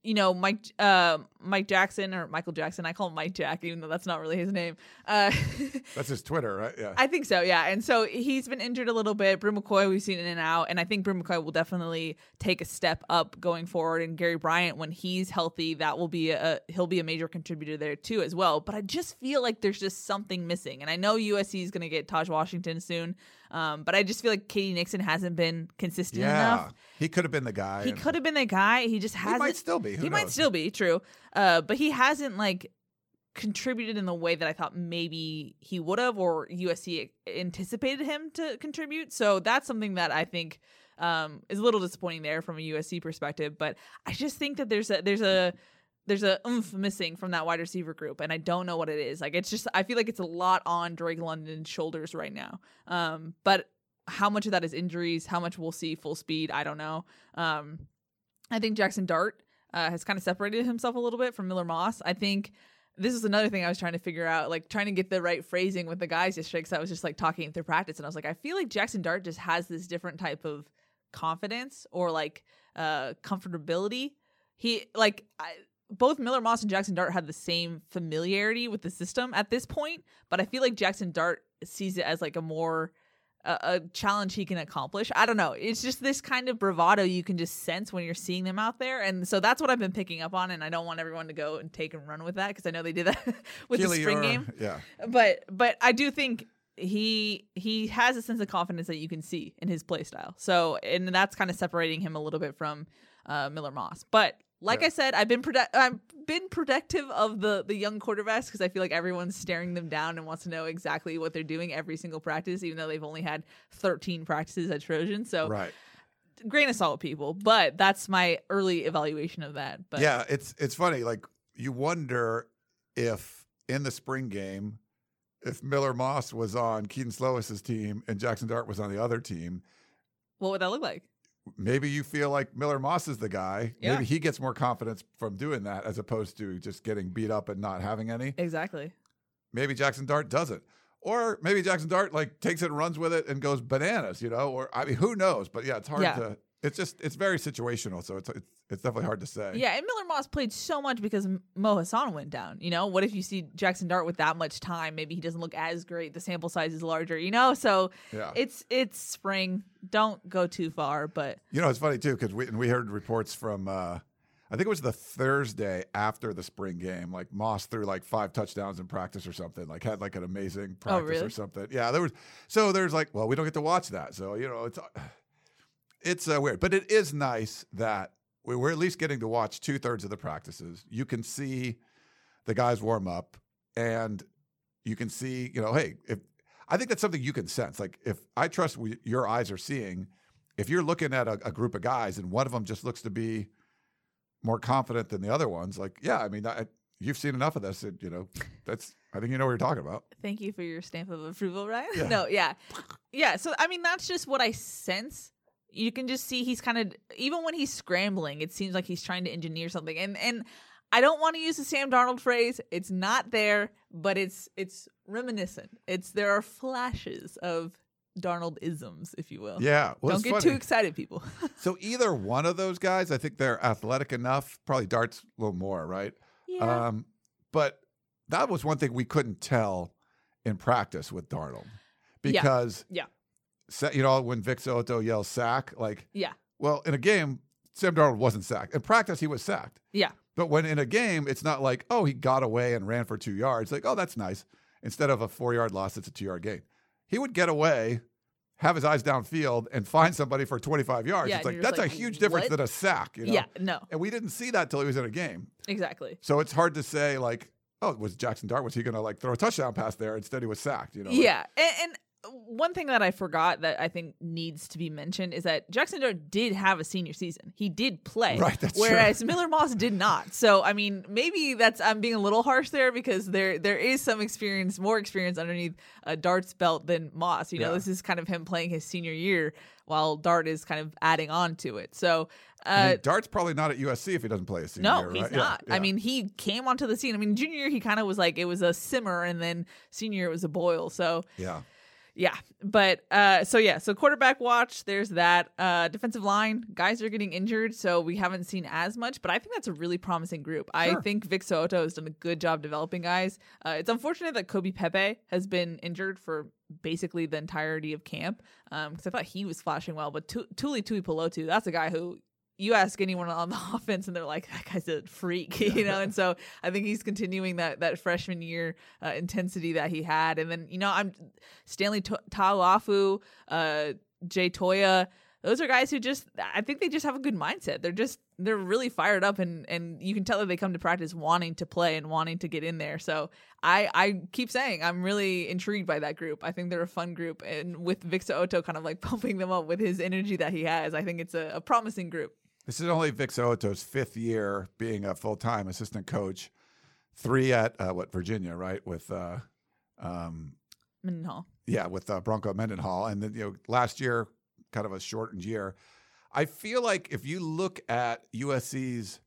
Speaker 2: you know, Mike uh, Mike Jackson or Michael Jackson. I call him Mike Jack, even though that's not really his name. Uh, (laughs)
Speaker 1: That's his Twitter, right? Yeah.
Speaker 2: I think so, yeah. And so he's been injured a little bit. Bru McCoy, we've seen in and out, and I think Bru McCoy will definitely take a step up going forward. And Gary Bryant, when he's healthy, that will be a he'll be a major contributor there too as well. But I just feel like there's just something missing, and I know USC is going to get Taj Washington soon, um, but I just feel like K.D. Nixon hasn't been consistent
Speaker 1: yeah,
Speaker 2: enough.
Speaker 1: he could have been the guy.
Speaker 2: He could have been the guy. He just hasn't.
Speaker 1: He might still be. Who
Speaker 2: he might still be true, uh, but he hasn't like contributed in the way that I thought maybe he would have, or USC anticipated him to contribute. So that's something that I think um, is a little disappointing there from a USC perspective. But I just think that there's a there's a there's a oomph missing from that wide receiver group, and I don't know what it is. Like it's just I feel like it's a lot on Drake London's shoulders right now. Um, but how much of that is injuries? How much we'll see full speed? I don't know. Um, I think Jackson Dart uh, has kind of separated himself a little bit from Miller Moss. I think this is another thing I was trying to figure out, like trying to get the right phrasing with the guys yesterday. Because I was just like talking through practice, and I was like, I feel like Jackson Dart just has this different type of confidence or like uh comfortability. He like I, both Miller Moss and Jackson Dart had the same familiarity with the system at this point, but I feel like Jackson Dart sees it as like a more a, a challenge he can accomplish. I don't know. It's just this kind of bravado you can just sense when you're seeing them out there, and so that's what I've been picking up on. And I don't want everyone to go and take and run with that because I know they did that (laughs) with
Speaker 1: Keely,
Speaker 2: the spring game. (laughs)
Speaker 1: Yeah.
Speaker 2: But but I do think he he has a sense of confidence that you can see in his play style. So and that's kind of separating him a little bit from uh, Miller Moss. But like. I said, I've been produ- I've been protective of the the young quarterbacks because I feel like everyone's staring them down and wants to know exactly what they're doing every single practice, even though they've only had 13 practices at Trojan. So
Speaker 1: Right.
Speaker 2: grain of salt, people. But that's my early evaluation of that. But
Speaker 1: yeah, it's it's funny. Like you wonder if in the spring game, if Miller Moss was on Kedon Slovis's team and Jackson Dart was on the other team,
Speaker 2: what would that look like?
Speaker 1: Maybe you feel like Miller Moss is the guy.
Speaker 2: Yeah.
Speaker 1: Maybe he gets more confidence from doing that as opposed to just getting beat up and not having any.
Speaker 2: Exactly.
Speaker 1: Maybe Jackson Dart doesn't. Or maybe Jackson Dart like takes it and runs with it and goes bananas, you know? Or I mean, who knows? But yeah, it's hard
Speaker 2: Yeah.
Speaker 1: to. It's just it's very situational, so it's it's, it's definitely hard to say.
Speaker 2: Yeah, and Miller Moss played so much because Mo Hasan went down. You know, what if you see Jackson Dart with that much time? Maybe he doesn't look as great. The sample size is larger. You know, so
Speaker 1: Yeah.
Speaker 2: it's it's spring. Don't go too far, but
Speaker 1: You know, it's funny too because we and we heard reports from uh, I think it was the Thursday after the spring game. Like Moss threw like five touchdowns in practice or something. Like had like an amazing practice
Speaker 2: Oh, really?
Speaker 1: or something. Yeah, there was. So there's like, well, we don't get to watch that. So you know, it's it's uh, weird, but it is nice that we- we're at least getting to watch two thirds of the practices. You can see the guys warm up, and you can see, you know, hey, if I think that's something you can sense. Like if I trust we, your eyes are seeing, if you're looking at a, a group of guys and one of them just looks to be more confident than the other ones, like yeah, I mean, I, you've seen enough of this. That, you know, that's I think you know what you're talking about.
Speaker 2: thank you for your stamp of approval, Ryan. (laughs)
Speaker 1: Yeah.
Speaker 2: no, yeah, yeah. So I mean, that's just what I sense. You can just see he's kind of even when he's scrambling, it seems like he's trying to engineer something. And and I don't want to use the Sam Darnold phrase. It's not there, but it's it's reminiscent. It's there are flashes of Darnold isms, if you will.
Speaker 1: Yeah, well,
Speaker 2: don't get
Speaker 1: funny.
Speaker 2: too excited, people. (laughs)
Speaker 1: So either one of those guys, I think they're athletic enough. Probably Dart's a little more, right?
Speaker 2: yeah.
Speaker 1: Um, but that was one thing we couldn't tell in practice with Darnold because
Speaker 2: Yeah.
Speaker 1: sa- you know when Vic So'oto yells sack, like
Speaker 2: Yeah.
Speaker 1: well in a game Sam Darnold wasn't sacked. In practice he was sacked,
Speaker 2: Yeah.
Speaker 1: but when in a game it's not like oh he got away and ran for two yards, like oh that's nice. Instead of a four yard loss, it's a two yard gain. He would get away. Have his eyes downfield and find somebody for 25 yards.
Speaker 2: Yeah,
Speaker 1: it's like that's
Speaker 2: just
Speaker 1: a
Speaker 2: like,
Speaker 1: huge difference than a sack. You know?
Speaker 2: Yeah. No.
Speaker 1: And we didn't see that till he was in a game.
Speaker 2: Exactly.
Speaker 1: So it's hard to say like, oh, was Jackson Dart was he going to like throw a touchdown pass there? Instead, he was sacked. You know? like-
Speaker 2: Yeah, and, and one thing that I forgot that I think needs to be mentioned is that Jackson Dart did have a senior season. He did play,
Speaker 1: Right, that's true.
Speaker 2: whereas Miller Moss did not. So I mean, maybe that's I'm being a little harsh there because there there is some experience, more experience underneath uh, Dart's belt than Moss. You know,
Speaker 1: Yeah.
Speaker 2: this is kind of him playing his senior year while Dart is kind of adding on to it. So. Uh,
Speaker 1: Dart's probably not at USC if he doesn't play a senior
Speaker 2: no,
Speaker 1: year,
Speaker 2: he's
Speaker 1: right? Yeah,
Speaker 2: not. I mean, he came onto the scene. I mean, junior year he kind of was like it was a simmer, and then senior year it was a boil. So
Speaker 1: yeah.
Speaker 2: Yeah, but uh, so yeah, so quarterback watch. There's that uh, defensive line. Guys are getting injured, so we haven't seen as much. But I think that's a really promising group. I think Vic So'oto has done a good job developing guys. Uh, it's unfortunate that Kobe Pepe has been injured for basically the entirety of camp because I thought he was flashing well. But Tu- Tuli Tuipulotu, that's a guy who. You ask anyone on the (laughs) offense, and they're like, "That guy's a freak," (laughs) you know. And so I think he's continuing that that freshman year uh, intensity that he had. And then you know, I'm Stanley Ta'ufo'ou, uh, Jay Toia. Those are guys who just I think they just have a good mindset. They're just they're really fired up and and you can tell that they come to practice wanting to play and wanting to get in there. So I I keep saying I'm really intrigued by that group. I think they're a fun group and with Vic So'oto kind of like (laughs) pumping them up with his energy that he has, I think it's a, a promising group.
Speaker 1: This is only Vic So'oto's fifth year being a full time assistant coach. Three at uh, what Virginia, right? With uh, um,
Speaker 2: Mendenhall.
Speaker 1: yeah, with uh, Bronco Mendenhall, and then you know last year, kind of a shortened year. I feel like if you look at USC's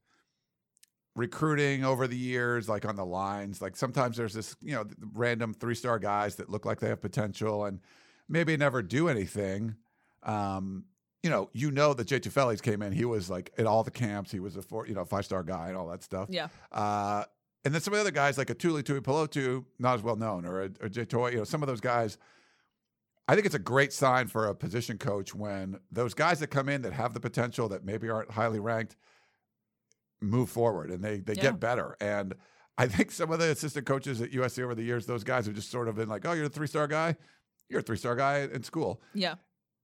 Speaker 1: recruiting over the years, like on the lines, like sometimes there's this you know random three star guys that look like they have potential and maybe never do anything. Um, you know, you know that Jay Tufeles came in. He was like at all the camps. He was a four, you know, five star guy and all that stuff.
Speaker 2: Yeah.
Speaker 1: Uh, and then some of the other guys like a Tuli Tuipulotu, not as well known, or a, or Jay Toy, you know, some of those guys. I think it's a great sign for a position coach when those guys that come in that have the potential that maybe aren't highly ranked move forward and they they
Speaker 2: Yeah.
Speaker 1: get better. And I think some of the assistant coaches at USC over the years, those guys have just sort of been like, "Oh, you're a three star guy. You're a three star guy in school."
Speaker 2: Yeah.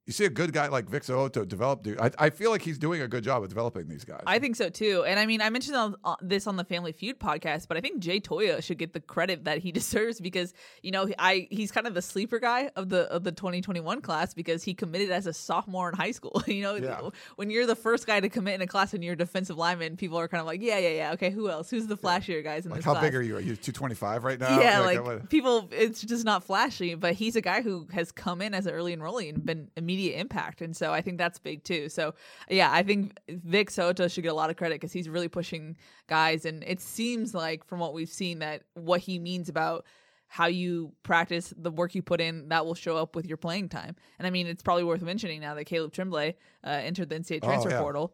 Speaker 1: You see a good guy like Vic So'oto develop. Dude, I, I feel like he's doing a good job of developing these guys.
Speaker 2: I think so too. And I mean, I mentioned on, on this on the Family Feud podcast, but I think Jay Toia should get the credit that he (laughs) deserves because you know I he's kind of the sleeper guy of the of the 2021 class because he committed as a sophomore in high school. (laughs) you know,
Speaker 1: Yeah.
Speaker 2: when you're the first guy to commit in a class and you're a defensive lineman, people are kind of like, yeah, yeah, yeah. Okay, who else? Who's the flashier guys in
Speaker 1: like
Speaker 2: this
Speaker 1: how
Speaker 2: class?
Speaker 1: big are you? Are you 225 right now?
Speaker 2: yeah,
Speaker 1: Like,
Speaker 2: like, people, it's just not flashy. But he's a guy who has come in as an early enrollee and been impact, and so I think that's big too. So yeah, I think Vic So'oto should get a lot of credit because he's really pushing guys, and it seems like from what we've seen that what he means about how you practice the work you put in that will show up with your playing time. And I mean, it's probably worth mentioning now that Caleb Tremblay uh, entered the NCAA
Speaker 1: Oh,
Speaker 2: transfer
Speaker 1: yeah.
Speaker 2: portal.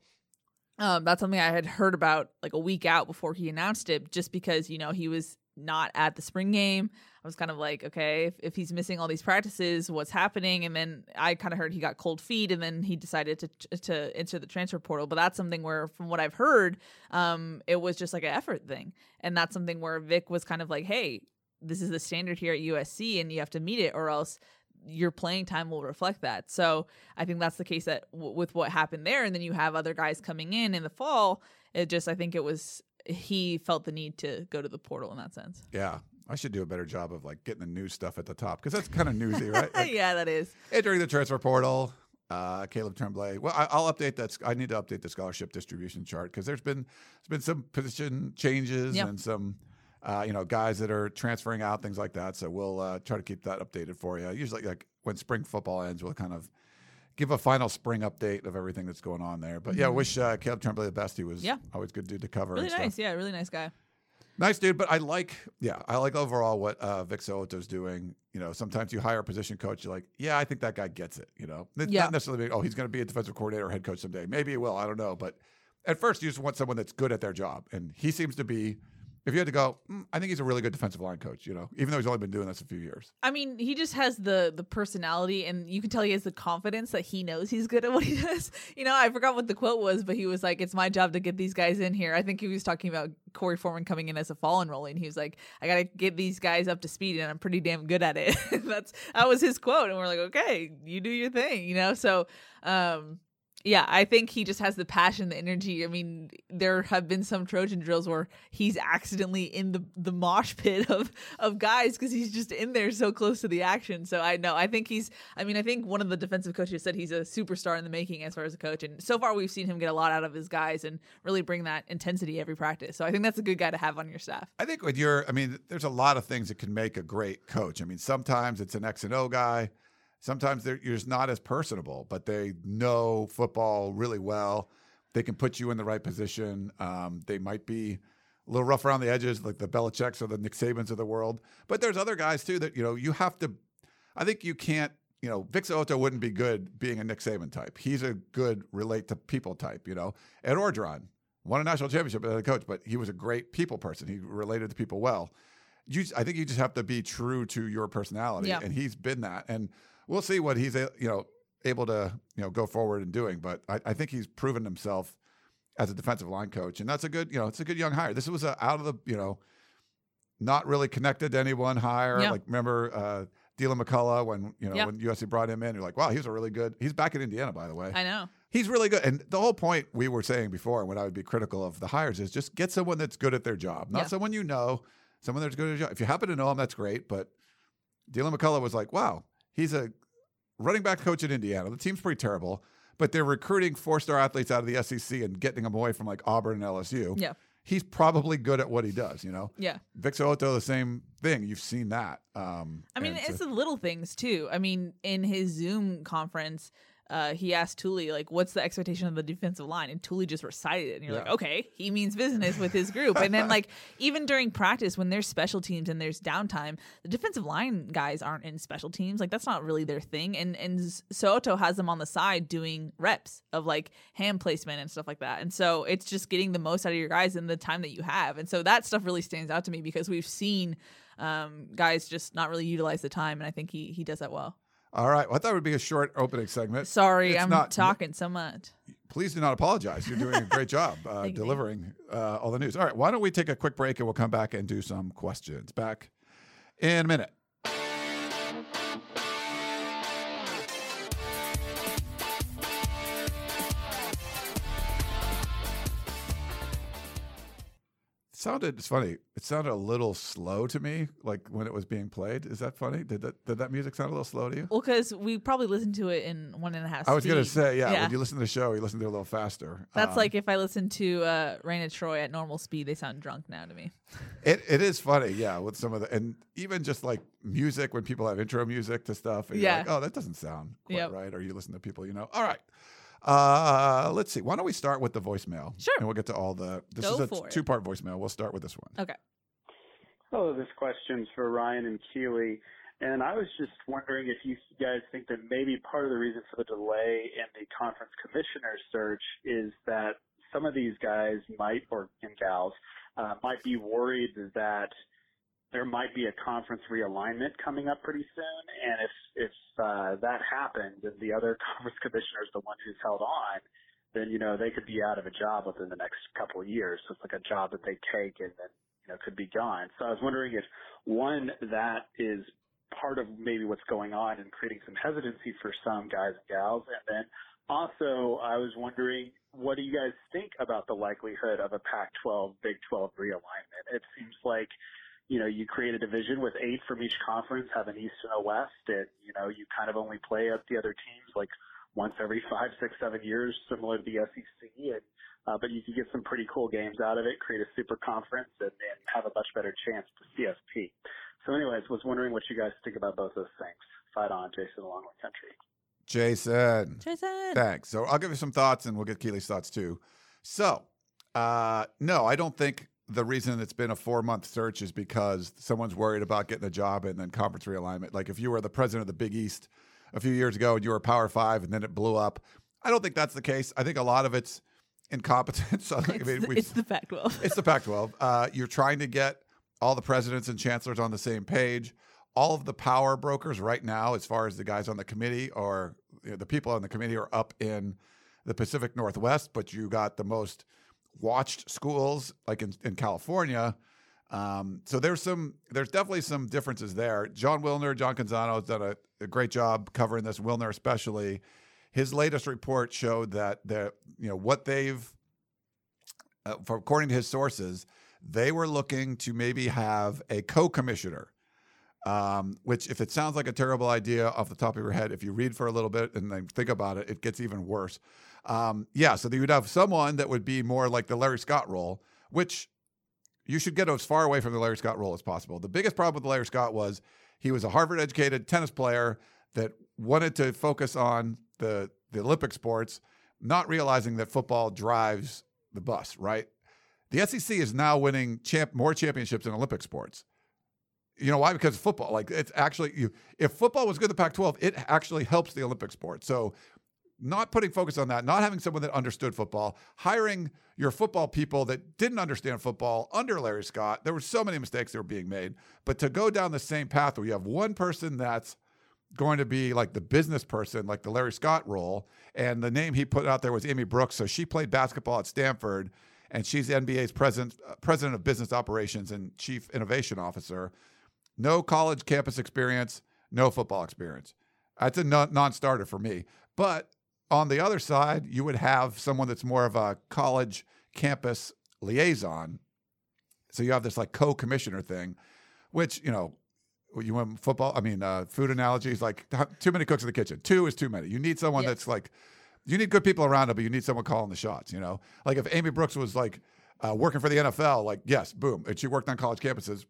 Speaker 2: Um, that's something I had heard about like a week out before he announced it, just because you know he was not at the spring game. I was kind of like, okay, if, if he's missing all these practices, what's happening? And then I kind of heard he got cold feet, and then he decided to to enter the transfer portal. But that's something where, from what I've heard, um, it was just like an effort thing, and that's something where Vic was kind of like, hey, this is the standard here at USC, and you have to meet it, or else your playing time will reflect that. So I think that's the case that w- with what happened there, and then you have other guys coming in in the fall. It just I think it was he felt the need to go to the portal in that sense.
Speaker 1: yeah, I should do a better job of like getting the news stuff at the top because that's kind of newsy, right? (laughs) Like,
Speaker 2: yeah, that is.
Speaker 1: entering the transfer portal. Uh, Caleb Tremblay. Well, I, I'll update that. I need to update the scholarship distribution chart because there's been there's been some position changes
Speaker 2: Yep.
Speaker 1: and some uh, you know guys that are transferring out, things like that. So we'll uh, try to keep that updated for you. Usually, like when spring football ends, we'll kind of give a final spring update of everything that's going on there. But yeah, wish uh, Caleb Tremblay the best. He was
Speaker 2: Mm-hmm. Yeah.
Speaker 1: always good dude to cover.
Speaker 2: Really nice. Yeah, really nice guy.
Speaker 1: Nice dude, but I like, yeah, I like overall what uh, Vic So'oto's doing. You know, sometimes you hire a position coach, you're like, yeah, I think that guy gets it. You know, It's
Speaker 2: Yeah.
Speaker 1: not necessarily, being, oh, he's going to be a defensive coordinator or head coach someday. Maybe he will. I don't know. But at first, you just want someone that's good at their job, and he seems to be if you had to go, mm, I think he's a really good defensive line coach. You know, even though he's only been doing this a few years.
Speaker 2: I mean, he just has the the personality, and you can tell he has the confidence that he knows he's good at what he (laughs) does. You know, I forgot what the quote was, but he was like, "It's my job to get these guys in here." I think he was talking about Korey Foreman coming in as a fall enrolling. He was like, "I got to get these guys up to speed, and I'm pretty damn good at it." (laughs) That's that was his quote, and we're like, "Okay, you do your thing," you know. So, um, yeah, I think he just has the passion, the energy. I mean, there have been some Trojan drills where he's accidentally in the the mosh pit (laughs) of of guys because he's just in there so close to the action. So I know, I think he's. I mean, I think one of the defensive coaches said he's a superstar in the making as far as a coach, and so far we've seen him get a lot out of his guys and really bring that intensity every practice. So I think that's a good guy to have on your staff.
Speaker 1: I think with you're, I mean, there's a lot of things that can make a great coach. I mean, sometimes it's an X and O guy. Sometimes they're you're just not as personable, but they know football really well. They can put you in the right position. Um, they might be a little rough around the edges, like the Belichick's or the Nick Sabans of the world. But there's other guys too that you know you have to. I think you can't. You know, Vic So'oto wouldn't be good being a Nick Saban type. He's a good relate to people type. You know, Ed Orgeron won a national championship as a coach, but he was a great people person. He related to people well. You, I think you just have to be true to your personality,
Speaker 2: Yeah.
Speaker 1: and he's been that. And we'll see what he's you know able to you know go forward and doing. But I, I think he's proven himself as a defensive line coach, and that's a good you know it's a good young hire. This was a, out of the you know not really connected to anyone hire.
Speaker 2: Yeah.
Speaker 1: Like remember uh, Deland McCullough when you know
Speaker 2: Yeah.
Speaker 1: when USC brought him in, you're like, wow, he's a really good. He's back in Indiana, by the way.
Speaker 2: I know.
Speaker 1: He's really good. And the whole point we were saying before, when I would be critical of the hires, is just get someone that's good at their job, not
Speaker 2: Yeah.
Speaker 1: someone you know, someone that's good at their job. If you happen to know him, that's great. But Deland McCullough was like, wow, he's a running back coach at Indiana. The team's pretty terrible, but they're recruiting four star athletes out of the SEC and getting them away from like Auburn and LSU.
Speaker 2: Yeah.
Speaker 1: He's probably good at what he does, you know?
Speaker 2: Yeah.
Speaker 1: Vic So'oto, the same thing. You've seen that. Um,
Speaker 2: I mean, it's
Speaker 1: so-
Speaker 2: the little things too. I mean, in his Zoom conference, uh, he asked Tuli like, "What's the expectation of the defensive line?" And Tuli just recited it, and you're like, "Okay, he means business with his group." and then like (laughs) even during practice, when there's special teams and there's downtime, the defensive line guys aren't in special teams. Like that's not really their thing. And and So'oto has them on the side doing reps of like hand placement and stuff like that. And so it's just getting the most out of your guys in the time that you have. And so that stuff really stands out to me because we've seen um, guys just not really utilize the time, and I think he he does that well.
Speaker 1: All right. Well, I thought it would be a short opening segment.
Speaker 2: Sorry,
Speaker 1: It's
Speaker 2: I'm
Speaker 1: not-
Speaker 2: talking so much.
Speaker 1: please do not apologize. You're doing a great job uh, (laughs) delivering uh, all the news. All right, why don't we take a quick break and we'll come back and do some questions. Back in a minute. Sounded it's funny. It sounded a little slow to me, like when it was being played. Is that funny? Did that did that music sound a little slow to you?
Speaker 2: Well, because we probably listened to it in one and a half.
Speaker 1: I was gonna say, yeah,
Speaker 2: Yeah.
Speaker 1: When you listen to the show, you listen to it a little faster.
Speaker 2: That's
Speaker 1: Um,
Speaker 2: like if I listen to uh, Reign of Troy at normal speed, they sound drunk now to me. (laughs)
Speaker 1: It it is funny, yeah, with some of the and even just like music when people have intro music to stuff, and
Speaker 2: Yeah.
Speaker 1: you're like, oh, that doesn't sound quite
Speaker 2: Yep.
Speaker 1: right. Or you listen to people, you know. All right. Uh, let's see. Why don't we start with the voicemail?
Speaker 2: Sure.
Speaker 1: And we'll get to all the. This
Speaker 2: Go
Speaker 1: is a two part voicemail. We'll start with this one.
Speaker 2: Okay.
Speaker 3: Hello, this question's for Ryan and Keely. And I was just wondering if you guys think that maybe part of the reason for the delay in the conference commissioner search is that some of these guys might, or and gals, uh, might be worried that there might be a conference realignment coming up pretty soon. And if, if uh, that happens and the other (laughs) conference commissioner is the one who's held on, then, you know, they could be out of a job within the next couple of years. So it's like a job that they take and then you know, could be gone. So I was wondering if one, that is part of maybe what's going on and creating some hesitancy for some guys and gals. And then also I was wondering, what do you guys think about the likelihood of a Pac-12, Big 12 realignment? It seems like, you know, you create a division with eight from each conference, have an East and a West, and, you know, you kind of only play up the other teams like once every five, six, seven years, similar to the SEC. And uh, but you can get some pretty cool games out of it, create a super conference, and, and have a much better chance to CSP. So, anyways, was wondering what you guys think about both those things. Fight on, Jason along Longwood Country.
Speaker 1: Jason.
Speaker 2: Jason.
Speaker 1: Thanks. So I'll give you some thoughts and we'll get Keely's thoughts too. So, uh, no, I don't think the reason it's been a four month search is because someone's worried about getting a job and then conference realignment. Like if you were the president of the Big East a few years ago and you were Power Five and then it blew up, I don't think that's the case. I think a lot of it's incompetence. (laughs) I
Speaker 2: It's,
Speaker 1: mean,
Speaker 2: the, it's the Pac-12.
Speaker 1: it's the Pac-12. (laughs) Uh, you're trying to get all the presidents and chancellors on the same page. All of the power brokers right now, as far as the guys on the committee or you know, the people on the committee, are up in the Pacific Northwest. But you got the most watched schools, like in, in California. Um, so there's some, there's definitely some differences there. Jon Wilner, John Canzano has done a, a great job covering this. Wilner, especially, his latest report showed that the, you know, what they've uh, for, according to his sources, they were looking to maybe have a co-commissioner. Um, which, if it sounds like a terrible idea off the top of your head, if you read for a little bit and then think about it, it gets even worse. Um, yeah, so you would have someone that would be more like the Larry Scott role, which you should get as far away from the Larry Scott role as possible. The biggest problem with Larry Scott was he was a Harvard-educated tennis player that wanted to focus on the the Olympic sports, not realizing that football drives the bus, right? The SEC is now winning champ more championships in Olympic sports. You know why? Because football. Like it's actually you if football was good the Pac-12, it actually helps the Olympic sport. So not putting focus on that, not having someone that understood football, hiring your football people that didn't understand football under Larry Scott. There were so many mistakes that were being made. But to go down the same path where you have one person that's going to be like the business person, like the Larry Scott role. And the name he put out there was Amy Brooks. So she played basketball at Stanford, and she's NBA's president, uh, president of business operations and chief innovation officer. No college campus experience, no football experience. That's a non- non-starter for me. But on the other side, you would have someone that's more of a college campus liaison. So you have this like co-commissioner thing, which you know you want football. I mean, uh, food analogies like too many cooks in the kitchen. Two is too many. You need someone
Speaker 2: Yes.
Speaker 1: that's like, you need good people around it, but you need someone calling the shots. You know, like if Amy Brooks was like uh, working for the NFL, like yes, boom, and she worked on college campuses,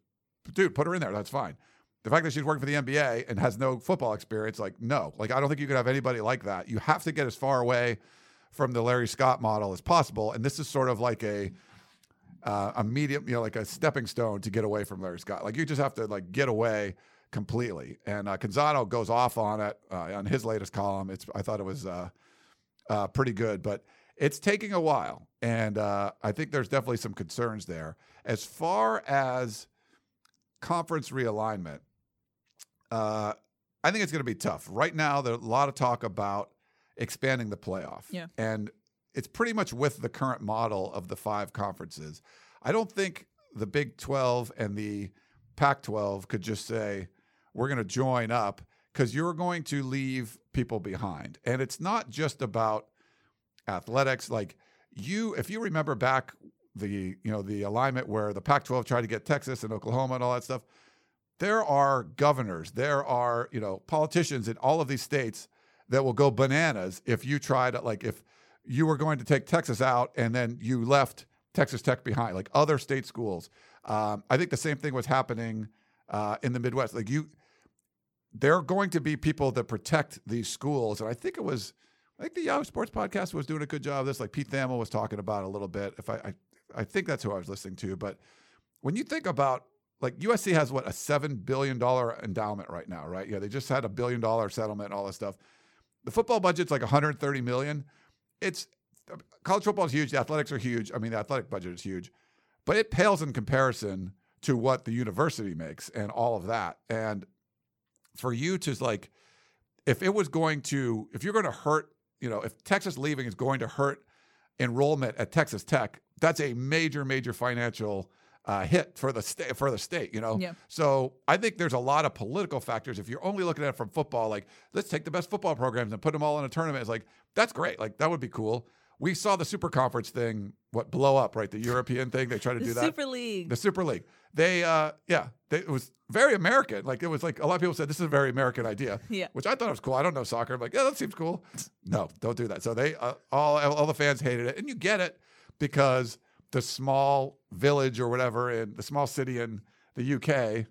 Speaker 1: dude, put her in there. That's fine. The fact that she's working for the NBA and has no football experience, like no, like I don't think you could have anybody like that. You have to get as far away from the Larry Scott model as possible, and this is sort of like a uh, a medium, you know, like a stepping stone to get away from Larry Scott. Like you just have to like get away completely. And uh, Canzano goes off on it uh, on his latest column. It's I thought it was uh, uh, pretty good, but it's taking a while, and uh, I think there's definitely some concerns there. As far as conference realignment, uh, I think it's going to be tough. Right now, there's a lot of talk about expanding the playoff,
Speaker 2: Yeah.
Speaker 1: and it's pretty much with the current model of the five conferences. I don't think the Big 12 and the Pac 12 could just say, we're going to join up because you're going to leave people behind. And it's not just about athletics. Like you, if you remember back the, you know, the alignment where the Pac 12 tried to get Texas and Oklahoma and all that stuff, there are governors, there are, you know, politicians in all of these states that will go bananas if you try to, like, if you were going to take Texas out and then you left Texas Tech behind, like other state schools. Um, I think the same thing was happening uh, in the Midwest. Like you, there are going to be people that protect these schools, and I think it was, I think the Yahoo Sports Podcast was doing a good job of this. Like Pete Thamel was talking about a little bit. If I, I, I think that's who I was listening to. But when you think about like USC has what a seven billion dollar endowment right now, right? Yeah, they just had a billion dollar settlement, and all this stuff. The football budget's like 130 million. It's college football is huge. The athletics are huge. I mean, the athletic budget is huge, but it pales in comparison to what the university makes and all of that. And for you to like, if it was going to, if you're going to hurt, you know, if Texas leaving is going to hurt enrollment at Texas Tech, that's a major, major financial uh, hit for the state. For the state, you know.
Speaker 2: Yeah.
Speaker 1: So I think there's a lot of political factors. If you're only looking at it from football, like let's take the best football programs and put them all in a tournament. It's like that's great. Like that would be cool. We saw the super conference thing, what blow up, right? The European thing. They tried to
Speaker 2: The
Speaker 1: do that.
Speaker 2: Super League.
Speaker 1: The Super League. They, uh, yeah, they, it was very American. Like it was like a lot of people said this is a very American idea.
Speaker 2: Yeah.
Speaker 1: Which I thought was cool. I don't know soccer. I'm like, yeah, that seems cool. (laughs) No, don't do that. So they, uh, all, all the fans hated it, and you get it because the small village or whatever in the small city in the UK.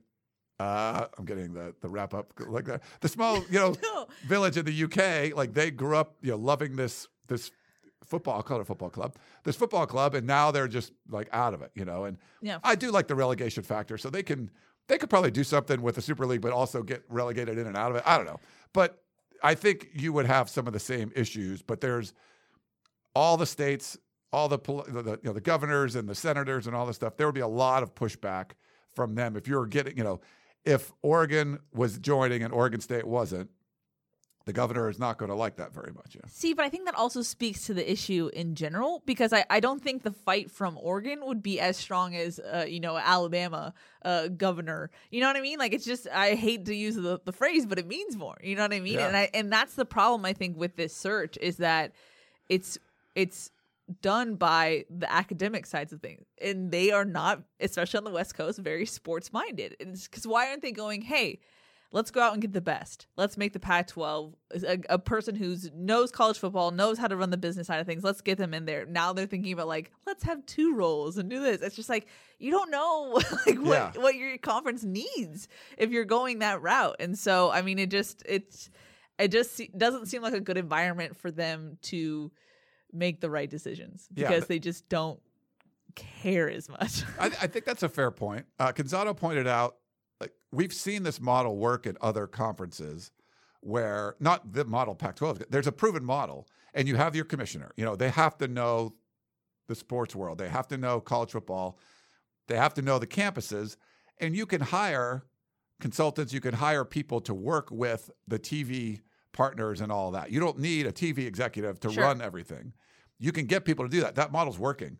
Speaker 1: Uh, I'm getting the the wrap up (laughs) like that. The small, you know, (laughs)
Speaker 2: No.
Speaker 1: village in the UK, like they grew up, you know, loving this this football. I'll call it a football club. This football club, and now they're just like out of it, you know. And
Speaker 2: Yeah.
Speaker 1: I do like the relegation factor, so they can they could probably do something with the Super League, but also get relegated in and out of it. I don't know, but I think you would have some of the same issues. But there's all the states, all the, the, the, you know the governors and the senators and all this stuff, there would be a lot of pushback from them if you were getting you know if Oregon was joining and Oregon State wasn't. The governor is not going to like that very much. Yeah.
Speaker 2: See, but I think that also speaks to the issue in general because I, I don't think the fight from Oregon would be as strong as, uh, you know, Alabama uh, governor. You know what I mean? Like, it's just, I hate to use the, the phrase, but it means more. You know what I mean?
Speaker 1: Yeah.
Speaker 2: And I, and that's the problem, I think, with this search is that it's, it's, done by the academic sides of things and they are not especially on the west coast very sports minded because why aren't they going hey let's go out and get the best. Let's make the pac 12 a, a person who knows college football knows how to run the business side of things let's get them in there. Now they're thinking about like let's have two roles and do this. It's just like you don't know (laughs) like what,
Speaker 1: Yeah.
Speaker 2: what your conference needs if you're going that route and so i mean it just it's it just se- doesn't seem like a good environment for them to make the right decisions
Speaker 1: Yeah,
Speaker 2: because
Speaker 1: but-
Speaker 2: they just don't care as much. (laughs)
Speaker 1: I, I think that's a fair point. Uh, Canzano pointed out, like we've seen this model work at other conferences, where not the model Pac-12. There's a proven model, and you have your commissioner. You know, they have to know the sports world. They have to know college football. They have to know the campuses, and you can hire consultants. You can hire people to work with the TV partners and all that. You don't need a TV executive to
Speaker 2: Sure.
Speaker 1: run everything. You can get people to do that. That model's working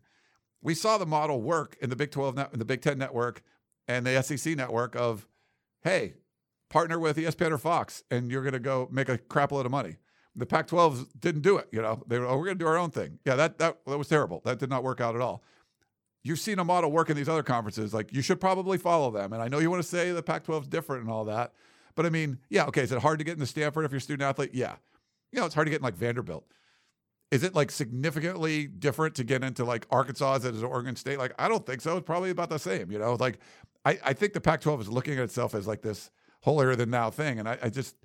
Speaker 1: we saw the model work in the Big 12 net, in the Big 10 network and the SEC network of hey, partner with ESPN or Fox and you're going to go make a crap load of money. The Pac-12s didn't do it, you know. They were, oh, we're going to do our own thing. Yeah, that, that that was terrible. That did not work out at all. You've seen a model work in these other conferences. Like you should probably follow them. And I know you want to say the Pac-12 is different and all that, but I mean, yeah, okay. Is it hard to get into Stanford if you're a student athlete? Yeah. You know, it's hard to get in like Vanderbilt. Is it like significantly different to get into like Arkansas as it is Oregon State? Like, I don't think so. It's probably about the same, you know? Like, I, I think the Pac 12 is looking at itself as like this holier than thou thing. And I, I just,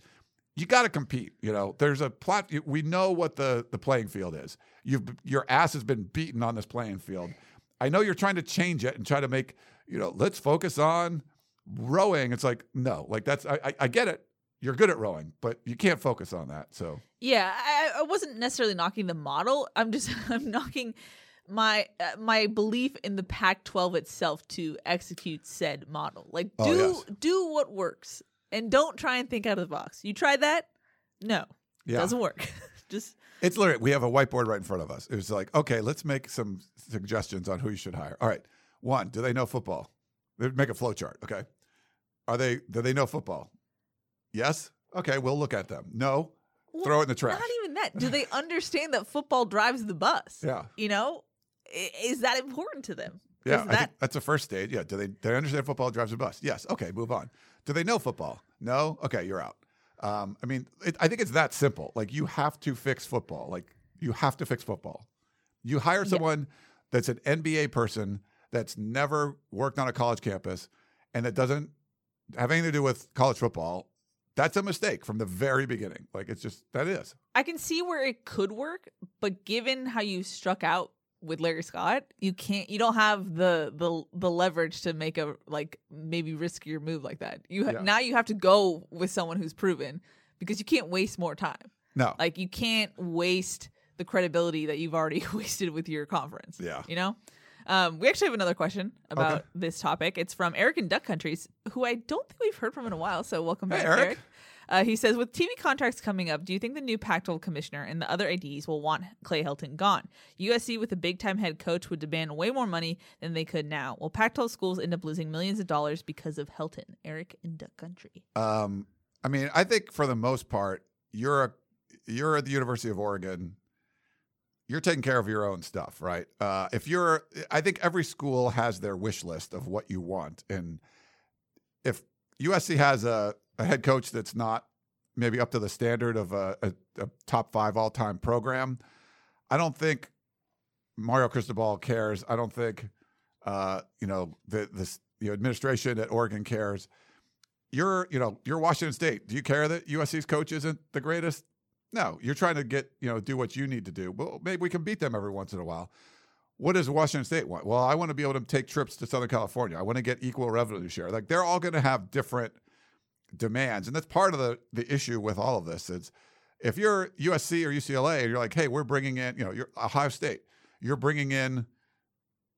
Speaker 1: you got to compete, you know? There's a plot, we know what the, the playing field is. You've, your ass has been beaten on this playing field. I know you're trying to change it and try to make, you know, let's focus on rowing. It's like, no, like that's, I, I, I get it. You're good at rowing, but you can't focus on that. So,
Speaker 2: Yeah, I, I wasn't necessarily knocking the model. (laughs) I'm just I'm knocking my uh, my belief in the Pac-12 itself to execute said model. Like
Speaker 1: Oh,
Speaker 2: do
Speaker 1: yes.
Speaker 2: do what works and don't try and think out of the box. You tried that? No.
Speaker 1: yeah.
Speaker 2: Doesn't work. (laughs) just
Speaker 1: It's literally we have a whiteboard right in front of us. It was like, okay, let's make some suggestions on who you should hire. All right, one, do they know football? They make a flow chart. Okay, are they? Do they know football? Yes. Okay, we'll look at them. No, throw it in the trash.
Speaker 2: Not even that. Do they (laughs) understand that football drives the bus?
Speaker 1: Yeah.
Speaker 2: You know? Is that important to them?
Speaker 1: Yeah, I
Speaker 2: that
Speaker 1: think that's the first stage. Yeah. Do they? Do they understand football drives a bus? Yes. Okay, move on. Do they know football? No. Okay, you're out. Um, I mean, it, I think it's that simple. Like you have to fix football. Like you have to fix football. You hire someone that's an NBA person that's never worked on a college campus and that doesn't have anything to do with college football. That's a mistake from the very beginning. Like it's just that is.
Speaker 2: I can see where it could work, but given how you struck out with Larry Scott, you can't. You don't have the the the leverage to make a like maybe riskier move like that. You ha-
Speaker 1: Yeah.
Speaker 2: now you have to go with someone who's proven because you can't waste more time.
Speaker 1: No.
Speaker 2: Like you can't waste the credibility that you've already (laughs) wasted with your conference.
Speaker 1: Yeah.
Speaker 2: You know? Um, we actually have another question about
Speaker 1: Okay.
Speaker 2: this topic. It's from Eric in Duck Countries, who I don't think we've heard from in a while. So welcome
Speaker 1: Hey,
Speaker 2: back,
Speaker 1: Eric.
Speaker 2: Eric. Uh, he says, with TV contracts coming up, do you think the new Pac-12 commissioner and the other ADs will want Clay Helton gone? USC with a big-time head coach would demand way more money than they could now. Will Pac-12 schools end up losing millions of dollars because of Helton? Eric in Duck Country.
Speaker 1: Um, I mean, I think for the most part, you're a you're at the University of Oregon. You're taking care of your own stuff, right? Uh, if you're, I think every school has their wish list of what you want, and if USC has a, a head coach that's not maybe up to the standard of a, a, a top five all time program, I don't think Mario Cristobal cares. I don't think uh, you know the this the administration at Oregon cares you're you know you're Washington State. Do you care that USC's coach isn't the greatest? No, you're trying to get you know do what you need to do. Well, maybe we can beat them every once in a while. What does Washington State want? Well, I want to be able to take trips to Southern California. I want to get equal revenue share. Like they're all going to have different demands, and that's part of the the issue with all of this. Is if you're USC or UCLA you're like, hey, we're bringing in you know you're Ohio State, you're bringing in.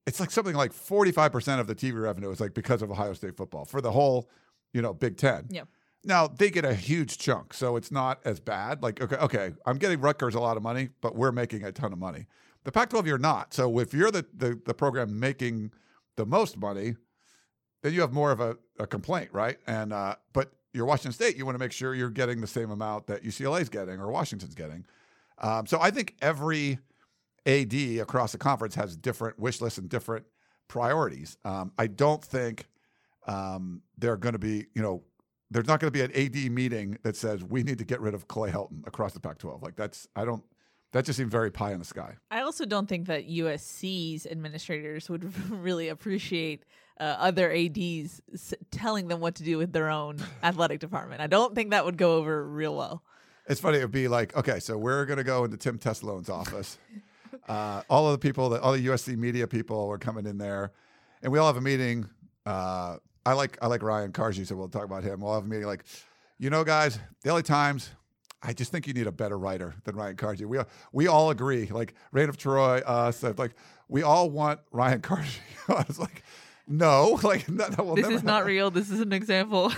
Speaker 1: It's like something like 45% of the TV revenue is like because of Ohio State football for the whole, you know, Big Ten.
Speaker 2: Yeah.
Speaker 1: Now they get a huge chunk, so it's not as bad. Like, okay, okay, I'm getting Rutgers a lot of money, but we're making a ton of money. The Pac-12, you're not. So if you're the the, the program making the most money, then you have more of a, a complaint, right? And uh, but you're Washington State, you want to make sure you're getting the same amount that UCLA is getting or Washington's getting. Um, so I think every AD across the conference has different wish lists and different priorities. Um, I don't think um, they're going to be, you know, there's not going to be an AD meeting that says we need to get rid of Clay Helton across the Pac-12. Like that's, I don't, that just seems very pie in the sky.
Speaker 2: I also don't think that USC's administrators would (laughs) really appreciate uh, other ads s- telling them what to do with their own (laughs) athletic department. I don't think that would go over real well.
Speaker 1: It's funny. It would be like, okay, so we're going to go into Tim Tessalone's office. (laughs) Uh, all of the people that all the USC media people were coming in there, and we all have a meeting. Uh, I like I like Ryan Kartje, so we'll talk about him. We'll have a meeting like, you know, guys, the LA Times. I just think you need a better writer than Ryan Kartje. We we all agree, like Reign of Troy, us, uh, like we all want Ryan (laughs) Kartje. I was like, no, (laughs) like no, that will
Speaker 2: This is not real. This is an example.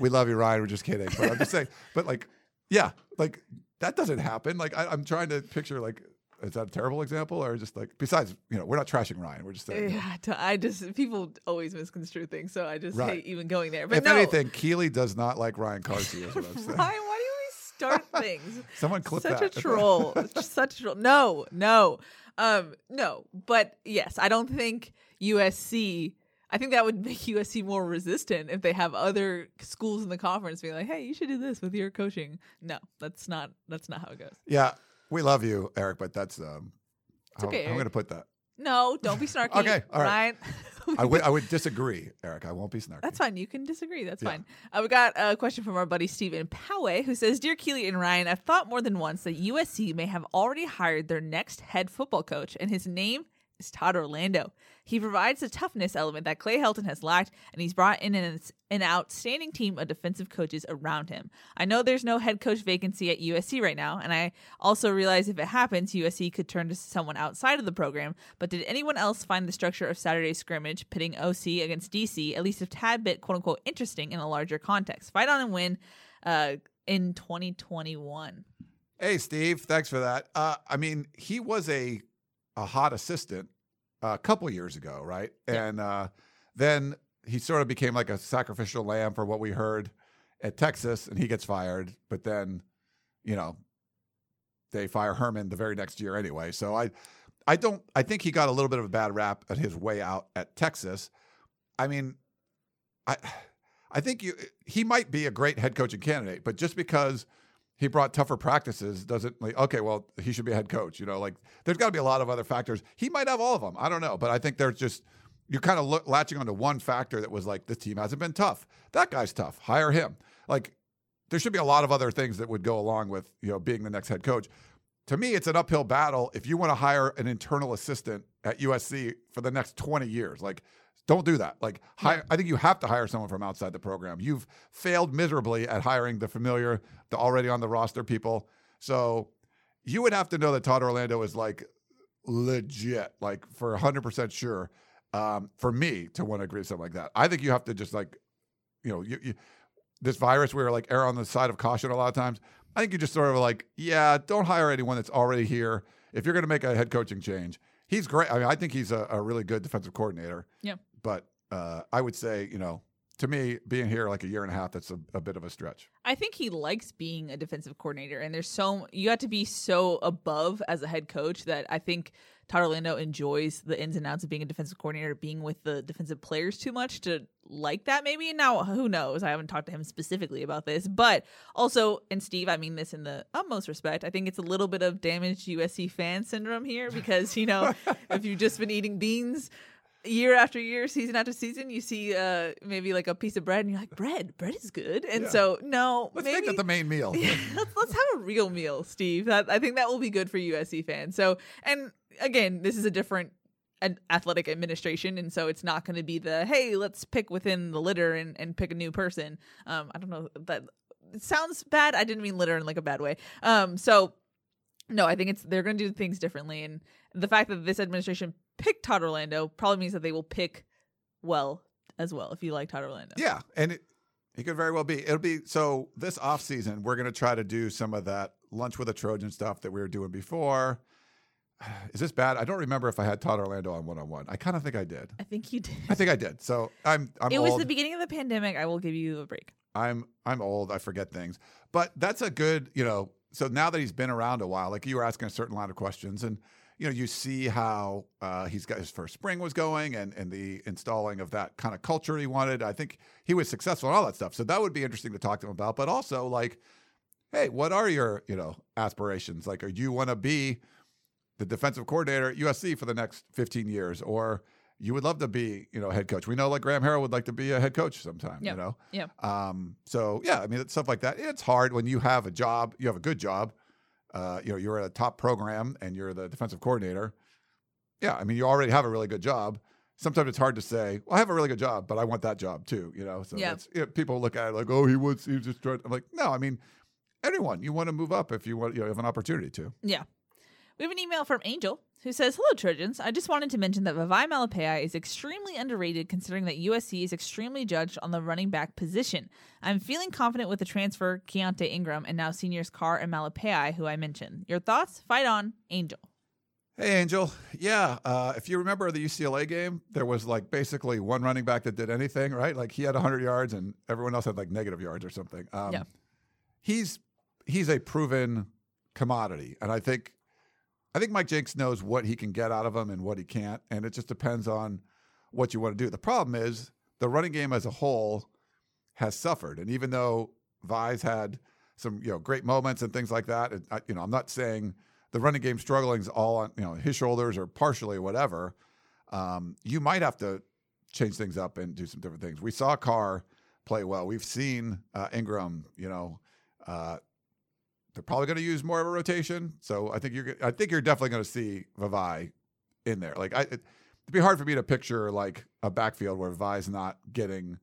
Speaker 1: We love you, Ryan. We're just kidding. But I'm just (laughs) saying. But like, yeah, like that doesn't happen. Like I, I'm trying to picture like, is that a terrible example or just like? Besides, you know, we're not trashing Ryan. We're just saying.
Speaker 2: yeah, I don't- I just people always misconstrue things, so I just
Speaker 1: Right.
Speaker 2: hate even going there. But
Speaker 1: if
Speaker 2: no,
Speaker 1: anything, Keely does not like Ryan Kartje. Is what I'm (laughs) saying.
Speaker 2: Ryan, why do you always start (laughs) things?
Speaker 1: Someone clip
Speaker 2: such
Speaker 1: that.
Speaker 2: a troll (laughs) such a troll no no um no but yes i don't think usc i think that would make usc more resistant if they have other schools in the conference being like hey you should do this with your coaching no that's not that's not how it goes
Speaker 1: yeah, we love you, Eric, but that's um. how-
Speaker 2: okay,
Speaker 1: I'm going to put that.
Speaker 2: no don't be snarky
Speaker 1: Okay, all right. I would I would (laughs) disagree, Eric. I won't be snarky.
Speaker 2: That's fine. You can disagree. That's
Speaker 1: Yeah.
Speaker 2: fine. Uh, we got a question from our buddy Stephen Poway who says, Dear Keely and Ryan, I've thought more than once that USC may have already hired their next head football coach, and his name is Todd Orlando. He provides the toughness element that Clay Helton has lacked, and he's brought in an, an outstanding team of defensive coaches around him. I know there's no head coach vacancy at USC right now, and I also realize if it happens, USC could turn to someone outside of the program. But did anyone else find the structure of Saturday's scrimmage pitting OC against DC at least a tad bit quote unquote interesting in a larger context? Fight on and win uh, in 2021.
Speaker 1: Hey, Steve, thanks for that. Uh, I mean, he was a a hot assistant a couple years ago, right?
Speaker 2: Yeah.
Speaker 1: And uh, then he sort of became like a sacrificial lamb for what we heard at Texas, and he gets fired. But then, you know, they fire Herman the very next year anyway. So I, I don't. I think he got a little bit of a bad rap at his way out at Texas. I mean, I, I think you he might be a great head coaching candidate, but just because he brought tougher practices doesn't like okay well he should be a head coach you know like there's got to be a lot of other factors. He might have all of them i don't know but i think there's just you're kind of latching onto one factor that was like this team hasn't been tough. That guy's tough hire him. Like there should be a lot of other things that would go along with you know being the next head coach. To me it's an uphill battle if you want to hire an internal assistant at usc for the next 20 years like don't do that. Like, hire, I think you have to hire someone from outside the program. You've failed miserably at hiring the familiar, the already on the roster people. So you would have to know that Todd Orlando is like legit, like for 100% sure. Um, for me to want to agree with something like that, I think you have to just like, you know, you, you this virus we are like err on the side of caution a lot of times. I think you just sort of like, yeah, don't hire anyone that's already here. If you're going to make a head coaching change, he's great. I mean, I think he's a, a really good defensive coordinator.
Speaker 2: Yeah.
Speaker 1: But uh, I would say, you know, to me, being here like a year and a half, that's a, a bit of a stretch.
Speaker 2: I think he likes being a defensive coordinator, and there's so you have to be so above as a head coach that I think Todd Orlando enjoys the ins and outs of being a defensive coordinator, being with the defensive players too much to like that. Maybe And now, who knows? I haven't talked to him specifically about this, but also, and Steve, I mean this in the utmost respect. I think it's a little bit of damaged USC fan syndrome here because you know (laughs) if you've just been eating beans year after year, season after season, you see uh maybe like a piece of bread and you're like, bread, bread is good. And
Speaker 1: Yeah.
Speaker 2: so no,
Speaker 1: Let's
Speaker 2: maybe
Speaker 1: make that the main meal. (laughs)
Speaker 2: yeah, let's let's have a real meal, Steve. That I think that will be good for USC fans. So, and again, this is a different an athletic administration, and so it's not going to be the hey, let's pick within the litter and and pick a new person. Um, I don't know that it sounds bad. I didn't mean litter in like a bad way. Um, so no, I think it's they're going to do things differently, and the fact that this administration picked Todd Orlando probably means that they will pick well as well if you like Todd Orlando.
Speaker 1: Yeah, and it, it could very well be. It'll be so this off season. We're going to try to do some of that lunch with a Trojan stuff that we were doing before. (sighs) Is this bad? I don't remember if I had Todd Orlando on one on one. I kind of think I did.
Speaker 2: I think you did.
Speaker 1: I think I did. So I'm. I'm
Speaker 2: it
Speaker 1: old.
Speaker 2: was the beginning of the pandemic. I will give you a break.
Speaker 1: I'm I'm old. I forget things. But that's a good, you know. So now that he's been around a while, like you were asking a certain line of questions, and you know, you see how uh, he's got his first spring was going, and and the installing of that kind of culture he wanted. I think he was successful in all that stuff. So that would be interesting to talk to him about. But also, like, hey, what are your you know aspirations? Like, are you want to be the defensive coordinator at USC for the next 15 years, or you would love to be, you know, head coach. We know like Graham Harrell would like to be a head coach sometime,
Speaker 2: Yep.
Speaker 1: you know?
Speaker 2: Yeah.
Speaker 1: Um, so yeah, I mean, it's stuff like that. It's hard when you have a job, you have a good job, uh, you know, you're at a top program and you're the defensive coordinator. Yeah. I mean, you already have a really good job. Sometimes it's hard to say, well, I have a really good job, but I want that job too, you know? So
Speaker 2: Yeah.
Speaker 1: you know, people look at it like, oh, he was, he was just trying. I'm like, no, I mean, anyone, you want to move up if you want, you know, have an opportunity to.
Speaker 2: Yeah. We have an email from Angel who says, Hello, Trojans. I just wanted to mention that Vavae Malepeai is extremely underrated considering that USC is extremely judged on the running back position. I'm feeling confident with the transfer Keontae Ingram and now seniors Carr and Malepeai, who I mentioned. Your thoughts? Fight on, Angel.
Speaker 1: Hey, Angel. Yeah. Uh, if you remember the UCLA game, there was like basically one running back that did anything, right? Like he had 100 yards and everyone else had like negative yards or something. Um,
Speaker 2: Yeah.
Speaker 1: He's he's a proven commodity, and I think I think Mike Jinks knows what he can get out of him and what he can't, and it just depends on what you want to do. The problem is the running game as a whole has suffered, and even though Vai's had some you know great moments and things like that, and I, you know I'm not saying the running game struggling is all on you know his shoulders or partially whatever. Um, you might have to change things up and do some different things. We saw Carr play well. We've seen uh, Ingram. You know, uh, they're probably going to use more of a rotation. So I think you're. I think you're definitely going to see Vavae in there. Like I, it, it'd be hard for me to picture like a backfield where Vavae's not getting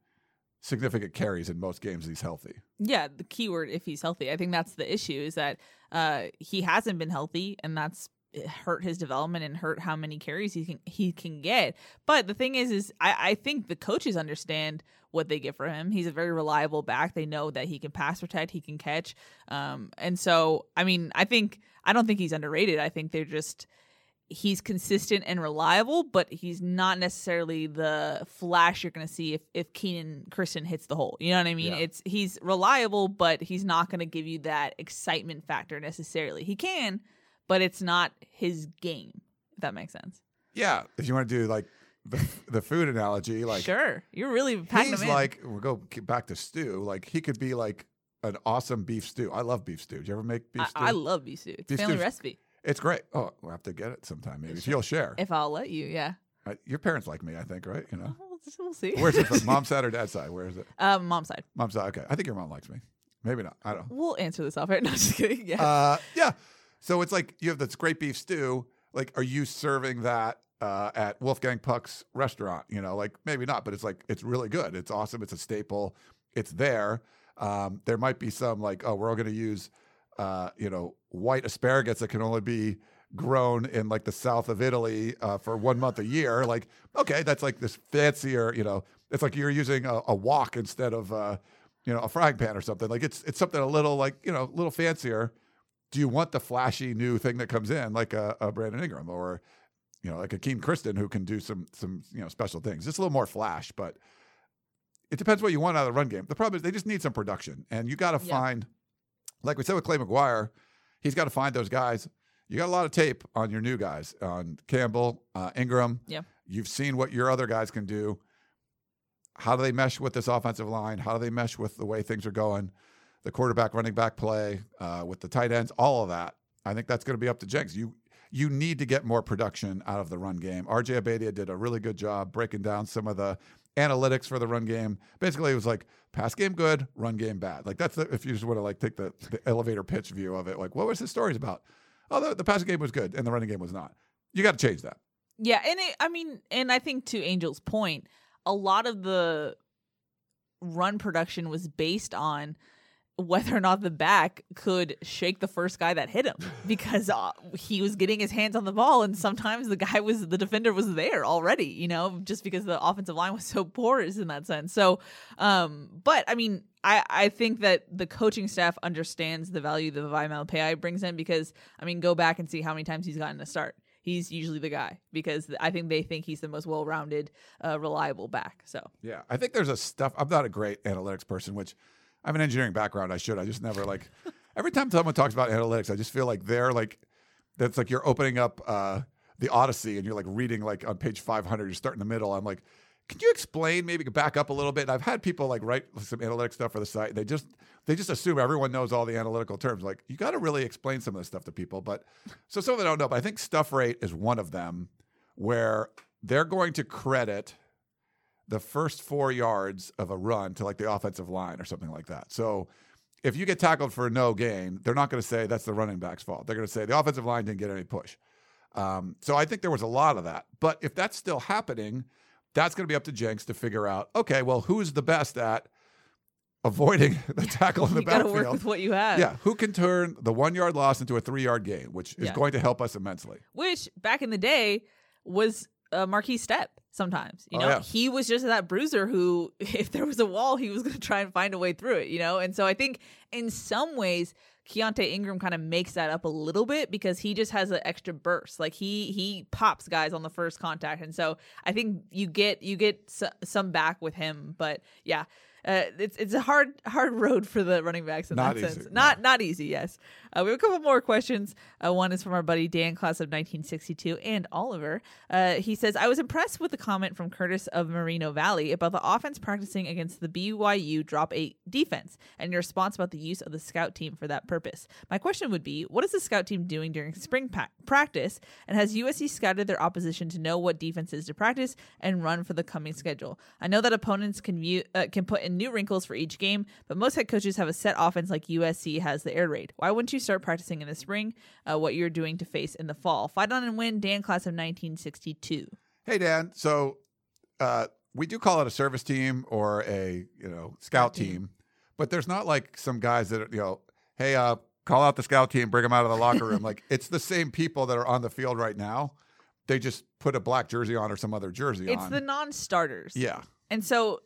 Speaker 1: significant carries in most games. He's healthy.
Speaker 2: Yeah, the keyword if he's healthy. I think that's the issue is that uh, he hasn't been healthy, and that's hurt his development and hurt how many carries he can he can get. But the thing is, is I, I think the coaches understand what they get for him. He's a very reliable back. They know that he can pass protect, he can catch, um, and so I mean, I think I don't think he's underrated. I think they're just he's consistent and reliable, but he's not necessarily the flash you're going to see if if Kenan Christon hits the hole. You know what I mean?
Speaker 1: Yeah.
Speaker 2: It's he's reliable, but he's not going to give you that excitement factor necessarily. He can, but it's not his game. If that makes sense.
Speaker 1: Yeah, if you want to do like the, (laughs) the food analogy, like
Speaker 2: sure, you're really packing
Speaker 1: he's
Speaker 2: him in.
Speaker 1: like we'll go back to stew. Like he could be like an awesome beef stew. I love beef stew. Do you ever make beef
Speaker 2: I,
Speaker 1: stew?
Speaker 2: I love beef stew. It's
Speaker 1: Beef
Speaker 2: family
Speaker 1: stew's-
Speaker 2: recipe.
Speaker 1: it's great. Oh, we'll have to get it sometime maybe. If you'll share.
Speaker 2: If I'll let you, yeah.
Speaker 1: Uh, your parents like me, I think, right? You know.
Speaker 2: We'll, we'll see.
Speaker 1: Where's it from? (laughs) Mom's side or dad's side? Where is it?
Speaker 2: um, mom's side.
Speaker 1: Mom's side. Okay. I think your mom likes me. Maybe not. I don't know.
Speaker 2: We'll answer this off air. (laughs) No, just kidding. Yeah.
Speaker 1: Uh, yeah. So it's like you have this great beef stew. Like, are you serving that uh, at Wolfgang Puck's restaurant? You know, like maybe not, but it's like it's really good. It's awesome. It's a staple. It's there. Um, there might be some like, oh, we're all going to use, uh, you know, white asparagus that can only be grown in like the south of Italy uh, for one month a year. Like, okay, that's like this fancier. You know, it's like you're using a, a wok instead of. Uh, you know, a frying pan or something. Like it's it's something a little like you know, a little fancier. Do you want the flashy new thing that comes in, like a, a Brandon Ingram or you know, like a Kenan Christon who can do some some you know special things? Just a little more flash, but it depends what you want out of the run game. The problem is they just need some production, and you got to
Speaker 2: Yeah.
Speaker 1: find, like we said with Clay McGuire, he's got to find those guys. You got a lot of tape on your new guys on Campbell, uh, Ingram.
Speaker 2: Yeah.
Speaker 1: You've seen what your other guys can do. How do they mesh with this offensive line? How do they mesh with the way things are going? The quarterback, running back play uh, with the tight ends, all of that. I think that's going to be up to Jinks. You you need to get more production out of the run game. RJ Abadia did a really good job breaking down some of the analytics for the run game. Basically, it was like pass game good, run game bad. Like that's the, if you just want to like take the, the elevator pitch view of it. Like what was his stories about? Oh, the, the passing game was good and the running game was not. You got to change that.
Speaker 2: Yeah, and it, I mean, and I think to Angel's point, a lot of the run production was based on whether or not the back could shake the first guy that hit him (laughs) because uh, he was getting his hands on the ball and sometimes the guy was the defender was there already you know just because the offensive line was so porous in that sense so um but i mean i i think that the coaching staff understands the value that Peai brings in because i mean go back and see how many times he's gotten a start he's usually the guy because I think they think he's the most well-rounded, uh, reliable back. So
Speaker 1: yeah, I think there's a stuff. I'm not a great analytics person, which I have an engineering background. I should. I just never like. (laughs) every time someone talks about analytics, I just feel like they're like, that's like you're opening up uh, the Odyssey and you're like reading like on page 500. You're starting in the middle. I'm like, can you explain? Maybe back up a little bit. And I've had people like write some analytic stuff for the site. They just they just assume everyone knows all the analytical terms. Like you got to really explain some of this stuff to people. But so some of them don't know. But I think stuff rate is one of them where they're going to credit the first four yards of a run to like the offensive line or something like that. So if you get tackled for no gain, they're not going to say that's the running back's fault. They're going to say the offensive line didn't get any push. Um, so I think there was a lot of that. But if that's still happening, that's going to be up to Jinks to figure out. Okay, well, who's the best at avoiding (laughs) the tackle in the
Speaker 2: you
Speaker 1: backfield?
Speaker 2: work with what you have.
Speaker 1: Yeah, who can turn the one yard loss into a three yard gain, which is
Speaker 2: Yeah.
Speaker 1: going to help us immensely.
Speaker 2: which back in the day was a marquee step sometimes you
Speaker 1: Oh,
Speaker 2: know
Speaker 1: yeah.
Speaker 2: he was just that bruiser who (laughs) if there was a wall he was going to try and find a way through it you know and so i think in some ways Keontae Ingram kind of makes that up a little bit because he just has an extra burst. Like he he pops guys on the first contact, and so I think you get you get s- some back with him. But yeah, uh, it's it's a hard hard road for the running backs in
Speaker 1: Not
Speaker 2: that
Speaker 1: easy,
Speaker 2: sense.
Speaker 1: no.
Speaker 2: Not not easy. Yes, uh, we have a couple more questions. Uh, one is from our buddy Dan, class of 1962, and Oliver. Uh, he says, "I was impressed with the comment from Curtis of Moreno Valley about the offense practicing against the BYU drop eight defense, and your response about the use of the scout team for that purpose. My question would be, what is the scout team doing during spring pa- practice, and has USC scouted their opposition to know what defenses to practice and run for the coming schedule? I know that opponents can view uh, can put in new wrinkles for each game, but most head coaches have a set offense like USC has the air raid. Why wouldn't you start practicing in the spring? Uh, what you're doing to face in the fall? Fight on and win. Dan, class of 1962.
Speaker 1: Hey Dan, so uh, we do call it a service team or a you know scout
Speaker 2: team.
Speaker 1: team, but there's not like some guys that are, you know, hey, uh, call out the scout team, bring them out of the locker room. (laughs) like it's the same people that are on the field right now. They just put a black jersey on or some other jersey
Speaker 2: It's
Speaker 1: on.
Speaker 2: the non-starters.
Speaker 1: yeah,
Speaker 2: And so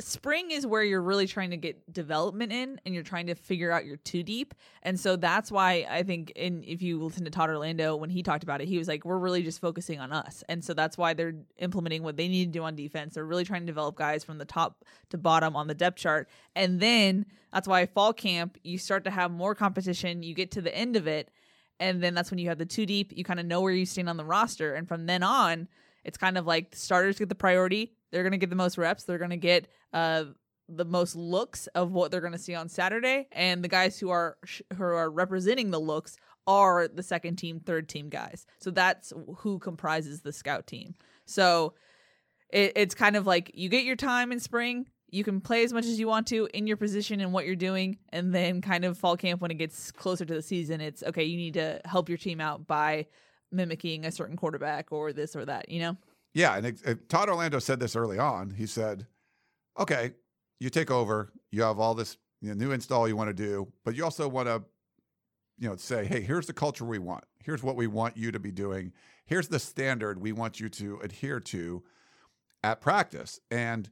Speaker 2: spring is where you're really trying to get development in and you're trying to figure out your two deep. And so that's why I think in if you listen to Todd Orlando when he talked about it, he was like, We're really just focusing on us. And so that's why they're implementing what they need to do on defense. They're really trying to develop guys from the top to bottom on the depth chart. And then that's why fall camp, you start to have more competition. You get to the end of it, and then that's when you have the two deep. You kind of know where you stand on the roster. And from then on, it's kind of like the starters get the priority. They're going to get the most reps. They're going to get uh, the most looks of what they're going to see on Saturday, and the guys who are who are representing the looks are the second team, third team guys. So that's who comprises the scout team. So it, it's kind of like you get your time in spring. You can play as much as you want to in your position and what you're doing, and then kind of fall camp when it gets closer to the season. It's okay. You need to help your team out by mimicking a certain quarterback or this or that. You know.
Speaker 1: Yeah. And it, it- uh, Todd Orlando said this early on. He said, "Okay, you take over. You have all this you know, new install you want to do, but you also want to, you know, say, hey, here's the culture we want. Here's what we want you to be doing. Here's the standard we want you to adhere to at practice." And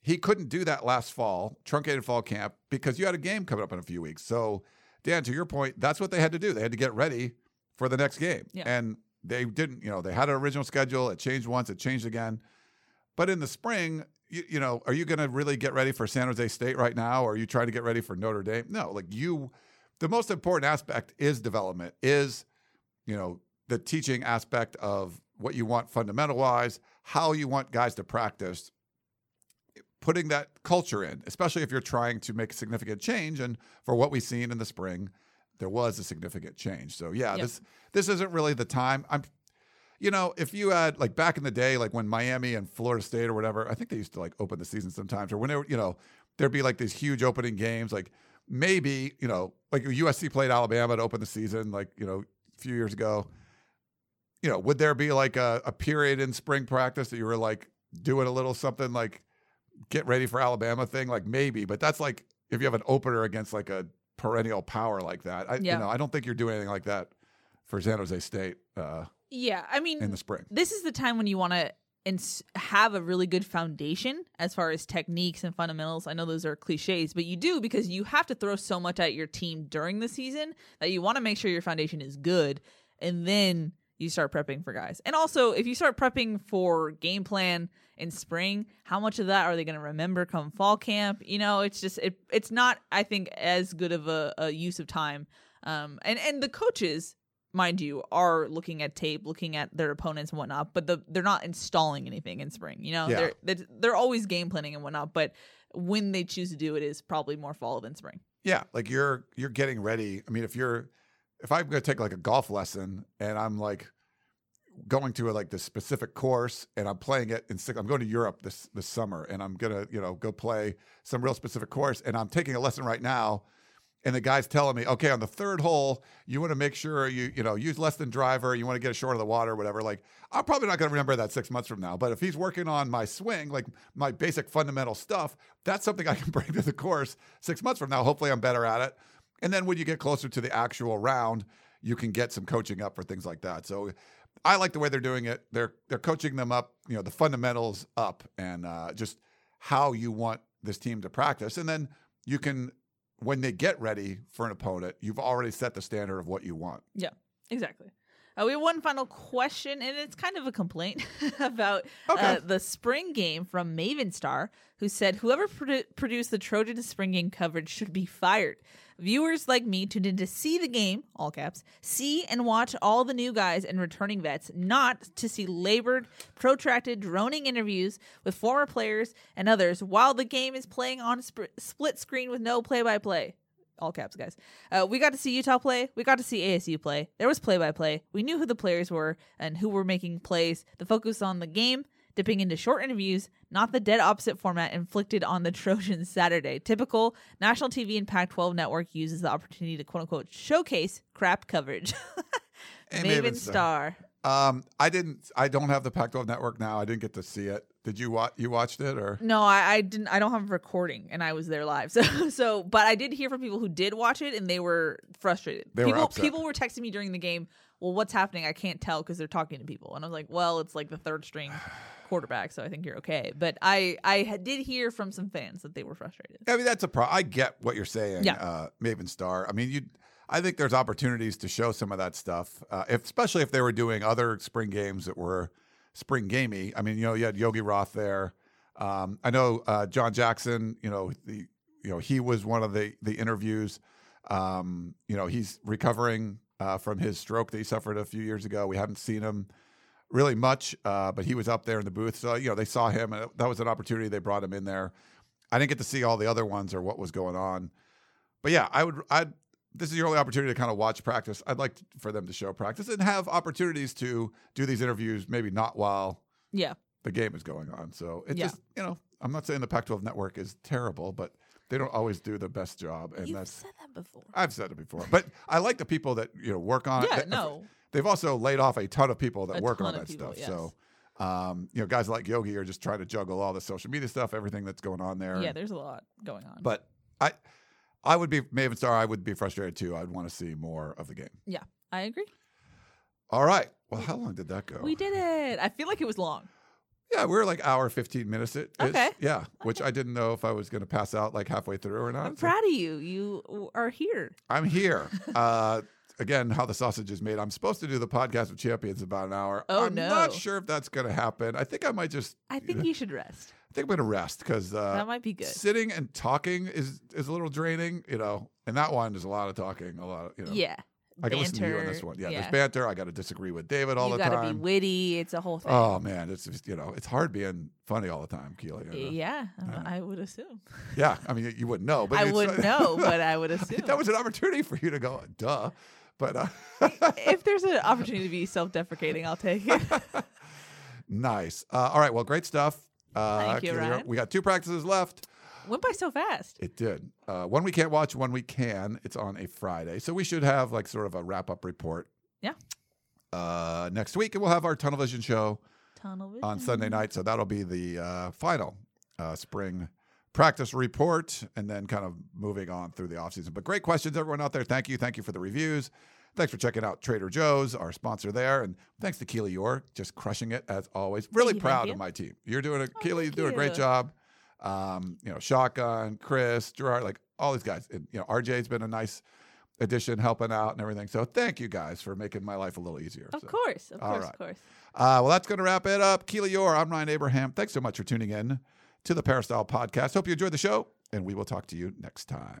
Speaker 1: he couldn't do that last fall, truncated fall camp, because you had a game coming up in a few weeks. So, Dan, to your point, that's what they had to do. They had to get ready for the next game.
Speaker 2: Yeah.
Speaker 1: And they didn't, you know, they had an original schedule. It changed once, it changed again. But in the spring, you, you know, are you going to really get ready for San Jose State right now? Or are you trying to get ready for Notre Dame? No, like you, the most important aspect is development, is, you know, the teaching aspect of what you want fundamental wise, how you want guys to practice, putting that culture in, especially if you're trying to make a significant change. And for what we've seen in the spring, there was a significant change. So yeah,
Speaker 2: Yep.
Speaker 1: this this isn't really the time. I'm you know, if you had like back in the day, like when Miami and Florida State or whatever, I think they used to like open the season sometimes, or when they were, you know, there'd be like these huge opening games. Like maybe, you know, like USC played Alabama to open the season, like, you know, a few years ago. You know, would there be like a, a period in spring practice that you were like doing a little something like get ready for Alabama thing? Like maybe, but that's like if you have an opener against like a perennial power like that. I
Speaker 2: Yeah.
Speaker 1: you know I don't think you're doing anything like that for San Jose State uh,
Speaker 2: Yeah, I mean,
Speaker 1: in the spring.
Speaker 2: this is the time when you want to ins- have a really good foundation as far as techniques and fundamentals. I know those are cliches, but you do because you have to throw so much at your team during the season that you want to make sure your foundation is good, and then you start prepping for guys. And also, if you start prepping for game plan in spring, how much of that are they going to remember come fall camp? You know, it's just it. It's not, I think, as good of a, a use of time. Um, and and the coaches mind you, are looking at tape, looking at their opponents and whatnot, but the, they're not installing anything in spring. You know,
Speaker 1: Yeah.
Speaker 2: they're, they're they're always game planning and whatnot, but when they choose to do it is probably more fall than spring.
Speaker 1: Yeah, like you're you're getting ready. I mean, if you're if I'm going to take like a golf lesson and I'm like going to a, like this specific course and I'm playing it in six, I'm going to Europe this this summer and I'm gonna you know go play some real specific course and I'm taking a lesson right now. And the guy's telling me, okay, on the third hole, you want to make sure you you know use less than driver. You want to get short of the water, whatever. Like, I'm probably not going to remember that six months from now. But if he's working on my swing, like my basic fundamental stuff, that's something I can (laughs) bring to the course six months from now. Hopefully, I'm better at it. And then when you get closer to the actual round, you can get some coaching up for things like that. So I like the way they're doing it. They're they're coaching them up, you know, the fundamentals up, and uh, just how you want this team to practice, and then you can. When they get ready for an opponent, you've already set the standard of what you want.
Speaker 2: Yeah, exactly. Uh, we have one final question, and it's kind of a complaint (laughs) about uh, the spring game from Maven Star, who said whoever produ- produced the Trojan spring game coverage should be fired. Viewers like me tuned in to see the game, all caps, see and watch all the new guys and returning vets, not to see labored, protracted, droning interviews with former players and others while the game is playing on sp- split screen with no play by play all caps, guys. Uh, we got to see Utah play. We got to see ASU play. There was play by play. We knew who the players were and who were making plays. The focus on the game, dipping into short interviews, not the dead opposite format inflicted on the (laughs) Trojans Saturday. Typical national TV and Pac 12 network uses the opportunity to quote unquote showcase crap coverage. (laughs) Maven
Speaker 1: Maven
Speaker 2: Star.
Speaker 1: Um, I didn't. I don't have the Pac-12 network now. I didn't get to see it. Did you watch? You watched it or?
Speaker 2: No, I, I didn't. I don't have a recording, and I was there live. (laughs) So, so, but I did hear from people who did watch it, and they were frustrated.
Speaker 1: They were
Speaker 2: people,
Speaker 1: upset.
Speaker 2: people were texting me during the game. Well, what's happening? I can't tell because they're talking to people, and I was like, well, it's like the third string (sighs) quarterback, so I think you're okay. But I, I did hear from some fans that they were frustrated.
Speaker 1: I mean, that's a pro. I get what you're saying,
Speaker 2: Yeah.
Speaker 1: uh, Maven Star. I mean, you. I think there's opportunities to show some of that stuff, uh, if, especially if they were doing other spring games that were spring gamey. I mean, you know, you had Yogi Roth there. Um, I know uh, John Jackson. You know, the you know he was one of the the interviews. Um, you know, he's recovering uh, from his stroke that he suffered a few years ago. We haven't seen him really much, uh, but he was up there in the booth. So you know, they saw him, and that was an opportunity. They brought him in there. I didn't get to see all the other ones or what was going on, but yeah, I would. I this is your only opportunity to kind of watch practice. I'd like for them to show practice and have opportunities to do these interviews. Maybe not while
Speaker 2: Yeah,
Speaker 1: the game is going on. So it
Speaker 2: Yeah.
Speaker 1: just you know, I'm not saying the Pac-12 network is terrible, but they don't always do the best job, and
Speaker 2: you've
Speaker 1: that's
Speaker 2: said that before.
Speaker 1: I've said it before. But I like the people that you know work on it.
Speaker 2: Yeah,
Speaker 1: They-
Speaker 2: no,
Speaker 1: They've also laid off a ton of people that
Speaker 2: A
Speaker 1: work on that
Speaker 2: people,
Speaker 1: stuff. So, um, you know, guys like Yogi are just trying to juggle all the social media stuff, everything that's going on there.
Speaker 2: yeah, there's a lot going on.
Speaker 1: But I, I would be Maven Star. I would be frustrated too. I'd want to see more of the game.
Speaker 2: yeah, I agree.
Speaker 1: All right. Well, how long did that go?
Speaker 2: We did it. I feel like it was long.
Speaker 1: Yeah, we were like hour fifteen minutes. It is.
Speaker 2: Okay.
Speaker 1: Yeah, which I didn't know if I was going to pass out like halfway through or not.
Speaker 2: I'm
Speaker 1: So
Speaker 2: proud of you. You are here.
Speaker 1: I'm here. (laughs) uh, again, how the sausage is made. I'm supposed to do the podcast with champions about an hour.
Speaker 2: Oh,
Speaker 1: I'm
Speaker 2: no.
Speaker 1: not sure if that's going to happen. I think I might just.
Speaker 2: I think (laughs) you should rest.
Speaker 1: I think I'm to rest because uh,
Speaker 2: that might be good.
Speaker 1: sitting and talking is is a little draining, you know. And that one is a lot of talking, a lot of you know.
Speaker 2: Yeah.
Speaker 1: I can listen to you on
Speaker 2: banter,
Speaker 1: this one. Yeah,
Speaker 2: yeah.
Speaker 1: there's banter. I got to disagree with David all
Speaker 2: you
Speaker 1: the time.
Speaker 2: be witty. It's a whole thing.
Speaker 1: oh man, it's just, you know it's hard being funny all the time, Keely. I know.
Speaker 2: yeah,
Speaker 1: Yeah.
Speaker 2: I would assume.
Speaker 1: Yeah, I mean you wouldn't know, but
Speaker 2: I wouldn't know, (laughs) but I would assume.
Speaker 1: that was an opportunity for you to go, duh. But uh, (laughs)
Speaker 2: if there's an opportunity to be self-deprecating, I'll take it. (laughs)
Speaker 1: nice. Uh, all right, well, great stuff. Uh,
Speaker 2: Thank you, Ryan.
Speaker 1: We got two practices left.
Speaker 2: Went by so fast.
Speaker 1: It did. Uh, one we can't watch, one we can. It's on a Friday, so we should have like sort of a wrap up report.
Speaker 2: Yeah.
Speaker 1: Uh, next week, and we'll have our Tunnel Vision show
Speaker 2: Tunnel vision.
Speaker 1: on Sunday night. So that'll be the uh, final uh, spring practice report and then kind of moving on through the offseason. But great questions, everyone out there. Thank you. Thank you for the reviews. Thanks for checking out Trader Joe's, our sponsor there. And thanks to Keely Eure, just crushing it as always. Really
Speaker 2: thank
Speaker 1: proud
Speaker 2: you.
Speaker 1: of my team. You're doing a Keely, you're
Speaker 2: thank
Speaker 1: doing a great job. Um, you know, Shotgun, Chris, Gerard, like all these guys. And, you know, RJ's been a nice addition, helping out and everything. So thank you guys for making my life a little easier.
Speaker 2: Of
Speaker 1: So,
Speaker 2: course, of
Speaker 1: All
Speaker 2: course,
Speaker 1: right.
Speaker 2: of course.
Speaker 1: Uh, well, that's going to wrap it up. Keely Eure, I'm Ryan Abraham. Thanks so much for tuning in to the Peristyle Podcast. Hope you enjoyed the show, and we will talk to you next time.